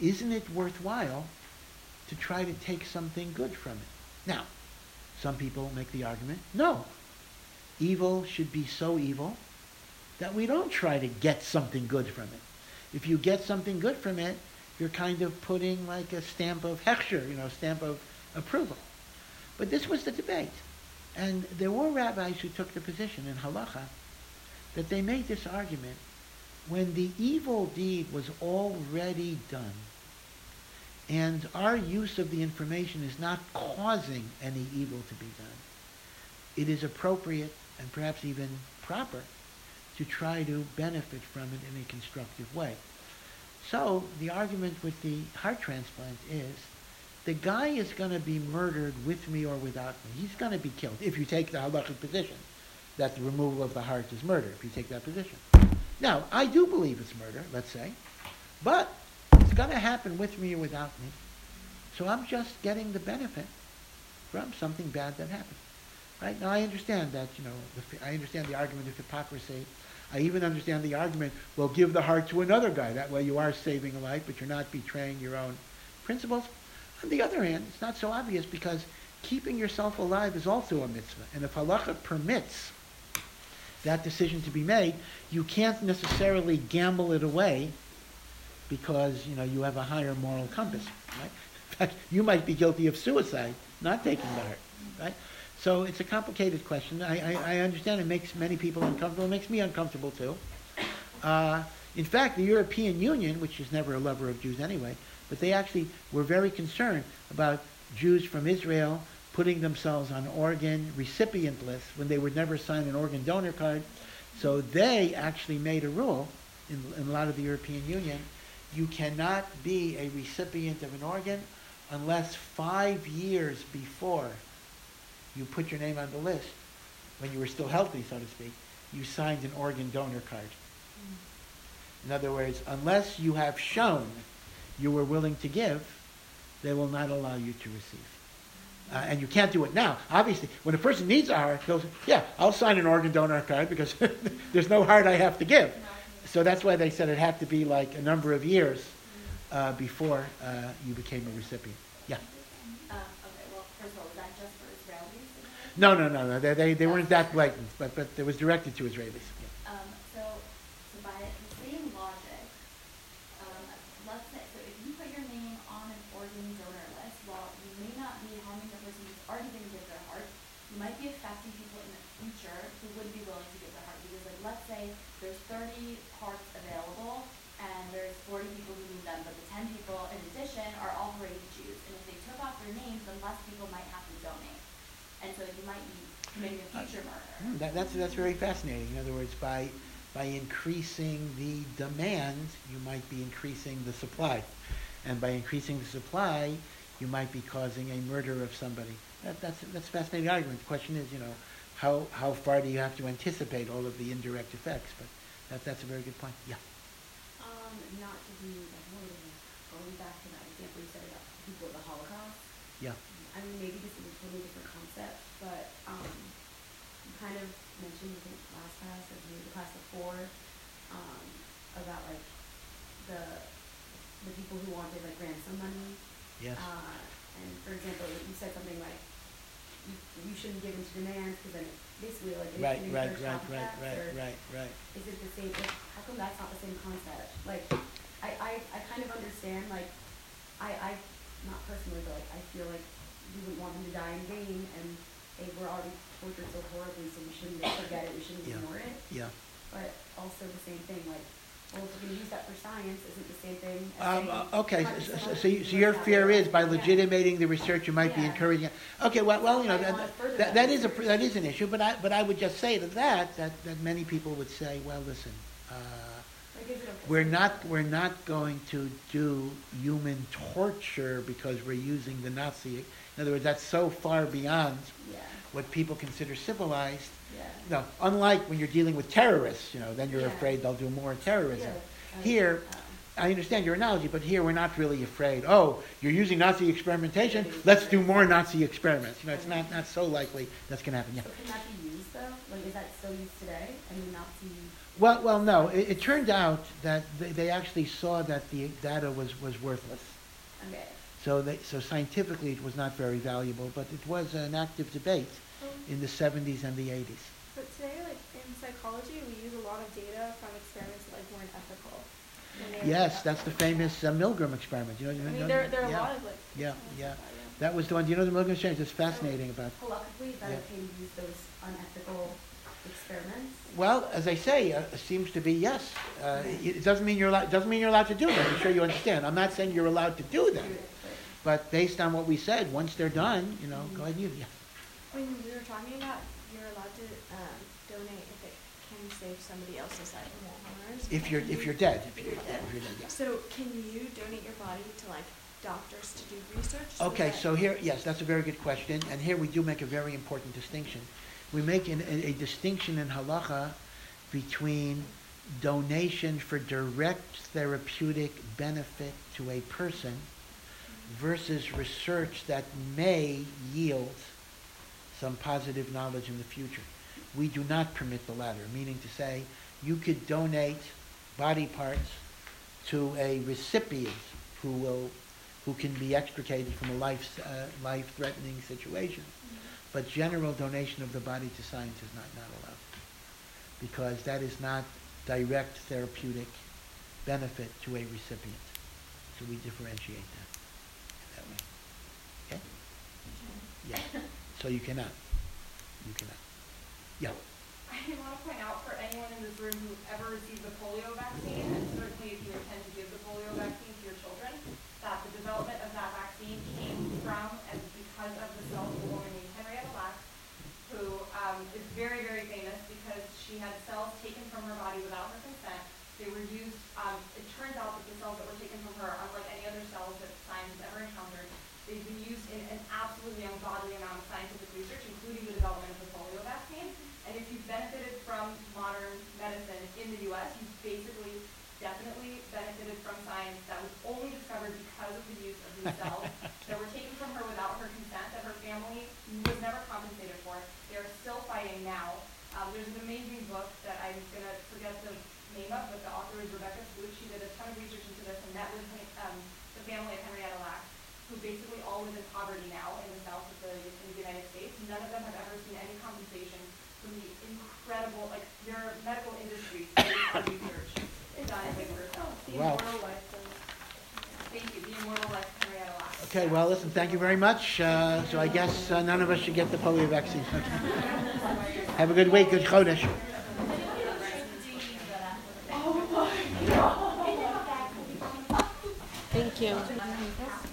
Speaker 1: isn't it worthwhile to try to take something good from it? Now, some people make the argument, no. Evil should be so evil that we don't try to get something good from it. If you get something good from it, you're kind of putting like a stamp of hechsher, you know, stamp of approval. But this was the debate. And there were rabbis who took the position in halacha that they made this argument when the evil deed was already done and our use of the information is not causing any evil to be done, it is appropriate and perhaps even proper to try to benefit from it in a constructive way. So the argument with the heart transplant is the guy is going to be murdered with me or without me. He's going to be killed if you take the halachic position that the removal of the heart is murder, if you take that position. Now, I do believe it's murder, let's say, but it's going to happen with me or without me. So I'm just getting the benefit from something bad that happened. Right? Now, I understand that, you know, I understand the argument of hypocrisy. I even understand the argument, well, give the heart to another guy. That way you are saving a life, but you're not betraying your own principles. On the other hand, it's not so obvious because keeping yourself alive is also a mitzvah. And if halacha permits that decision to be made, you can't necessarily gamble it away because, you know, you have a higher moral compass, right? [LAUGHS] In fact, you might be guilty of suicide, not taking the heart, right? So it's a complicated question. I, I, I understand it makes many people uncomfortable. It makes me uncomfortable too. Uh, in fact, the European Union, which is never a lover of Jews anyway, but they actually were very concerned about Jews from Israel putting themselves on organ recipient lists when they would never sign an organ donor card. So they actually made a rule in, in a lot of the European Union. You cannot be a recipient of an organ unless five years before you put your name on the list, when you were still healthy, so to speak, you signed an organ donor card. In other words, unless you have shown you were willing to give, they will not allow you to receive. Uh, and you can't do it now. Obviously, when a person needs a heart, goes, yeah, I'll sign an organ donor card because [LAUGHS] there's no heart I have to give. So that's why they said it had to be like a number of years uh, before uh, you became a recipient. Yeah.
Speaker 2: Um, okay, well, first of all, was that just for Israelis?
Speaker 1: No, no, no, no. They, they, they weren't that blatant, but, but it was directed to Israelis. Yeah.
Speaker 2: Um, so, so by the same logic, um, let's say, so if you put your name on an organ donor list, while you may not be harming the person who's already going to give their heart, you might be affecting people in the future who would be willing to give their heart. Because, like, let's say there's 30 hearts available, and there's 40 people who need them, but the 10 people in addition are all already Jews. And if they took off their names, then less people might have to donate. And so you might be committing a future murder.
Speaker 1: Hmm, That, that's, that's very fascinating. In other words, by, by increasing the demand, you might be increasing the supply. And by increasing the supply, you might be causing a murder of somebody. That, that's, that's a fascinating argument. The question is, you know, how, how far do you have to anticipate all of the indirect effects? But that, that's a very good point. Yeah.
Speaker 4: Um, not to be like one of going back to that example you said about people of the Holocaust.
Speaker 1: Yeah.
Speaker 4: I mean, maybe this is a totally different concept, but, um, you kind of mentioned, I think, last class, or maybe the class before, um, about like the, the people who wanted like ransom money.
Speaker 1: Yes.
Speaker 4: Uh, and for example, you said something like, you, you shouldn't give into demands, because then basically like, it
Speaker 1: Right, right, right, right, right, right, right.
Speaker 4: is it the same, like, how come that's not the same concept? Like, I, I, I kind of understand, like, I, I, not personally, but like, I feel like we wouldn't want them to die in vain, and they were already tortured so horribly, so we shouldn't forget it, we shouldn't
Speaker 1: Yeah.
Speaker 4: ignore it.
Speaker 1: Yeah.
Speaker 4: But also the same thing, like, well, if we're gonna use that for science, is it the same thing as
Speaker 1: Um, uh, okay, so, so, so, you, so your fear is by
Speaker 4: Yeah.
Speaker 1: legitimating the research, you might be encouraging it. Okay, well, well, you know, that, that,
Speaker 4: that
Speaker 1: that is a, that is an issue, but I, but I would just say to that, that, that many people would say, well, listen, uh,
Speaker 4: Like, is it a-
Speaker 1: we're not, we're not going to do human torture because we're using the Nazi. In other words, that's so far beyond
Speaker 4: Yeah,
Speaker 1: what people consider civilized
Speaker 4: yeah.
Speaker 1: no, unlike when you're dealing with terrorists, you know, then you're
Speaker 7: Yeah.
Speaker 1: afraid they'll do more terrorism.
Speaker 7: Yeah.
Speaker 1: Here,
Speaker 7: Um,
Speaker 1: I understand your analogy, but here we're not really afraid, oh, you're using Nazi experimentation, let's do more Nazi experiments. You know, it's not, not so likely that's gonna happen, yeah.
Speaker 7: So can that be used though? Like, is that still used today? I mean, Nazi,
Speaker 1: Well, well, no, it, it turned out that they, they actually saw that the data was, was worthless.
Speaker 7: okay.
Speaker 1: So they, so scientifically it was not very valuable, but it was an active debate in the seventies and the eighties.
Speaker 6: But today, like in psychology, we use a lot of data from experiments that like weren't ethical. and they were
Speaker 1: Yes, that's the famous uh, Milgram experiment, you know? you
Speaker 6: I
Speaker 1: know-
Speaker 6: there, there are a
Speaker 1: yeah.
Speaker 6: lot of like.
Speaker 1: Yeah, yeah.
Speaker 6: like that, yeah.
Speaker 1: That was the one, do you know the Milgram experiment? It's fascinating about,
Speaker 7: Halachically, is that
Speaker 1: Yeah.
Speaker 7: okay to use those unethical experiments?
Speaker 1: well, as I say, uh, it seems to be yes. Uh, it it doesn't mean you're allowed, doesn't mean you're allowed to do them, I'm sure you understand. I'm not saying you're allowed to do them, but based on what we said, once they're done, you know, go ahead and use, yeah.
Speaker 6: When we were talking about you're allowed to um, donate if it can save somebody else's life harm ours.
Speaker 1: If you're, if
Speaker 6: you-
Speaker 1: you're dead, if you're, if you're dead, yeah.
Speaker 6: So can you donate your body to like doctors to do research? so
Speaker 1: Okay, so here, yes, that's a very good question, and here we do make a very important distinction. We make an, a, a distinction in halacha between donation for direct therapeutic benefit to a person versus research that may yield some positive knowledge in the future. We do not permit the latter, meaning to say, you could donate body parts to a recipient who will who can be extricated from a life, uh, life-threatening situation. But general donation of the body to science is not, not allowed. Because that is not direct therapeutic benefit to a recipient. So we differentiate that that way. Okay? Yeah. So you cannot. You cannot. Yeah.
Speaker 3: I want to point out for anyone in this room who ever received the polio vaccine, and certainly if you intend to give the polio vaccine to your children, that the development of that vaccine came from and because of the cells of a woman named Henrietta Lacks, who um, is very, very famous because she had cells taken from her body without her consent. They were used, um, it turns out that the cells that were taken from her, unlike any other cells that science has ever encountered, they've been used in an absolutely ungodly amount of scientific research, including the development of the polio vaccine. And if you've benefited from modern medicine in the U.S., you've basically definitely benefited from science that was only discovered because of the use of these cells that were taken from her without her consent, that her family was never compensated for. They are still fighting now. Um, there's an amazing book that I'm gonna forget the name of, but the author is Rebecca Skloot. She did a ton of research into this and met with um, the family of Henrietta Lacks, who basically all live in poverty now in the south of the, in the United States. None of them have ever seen any compensation from the incredible, like, there are medical based on research done with her cells.
Speaker 1: Wow.
Speaker 6: Immortal life does.
Speaker 3: Thank you, the immortal life Henrietta Lacks.
Speaker 1: Okay, well, listen, thank you very much. Uh, so I guess uh, none of us should get the polio vaccine. [LAUGHS] Have a good week, good Chodesh.
Speaker 6: Thank you.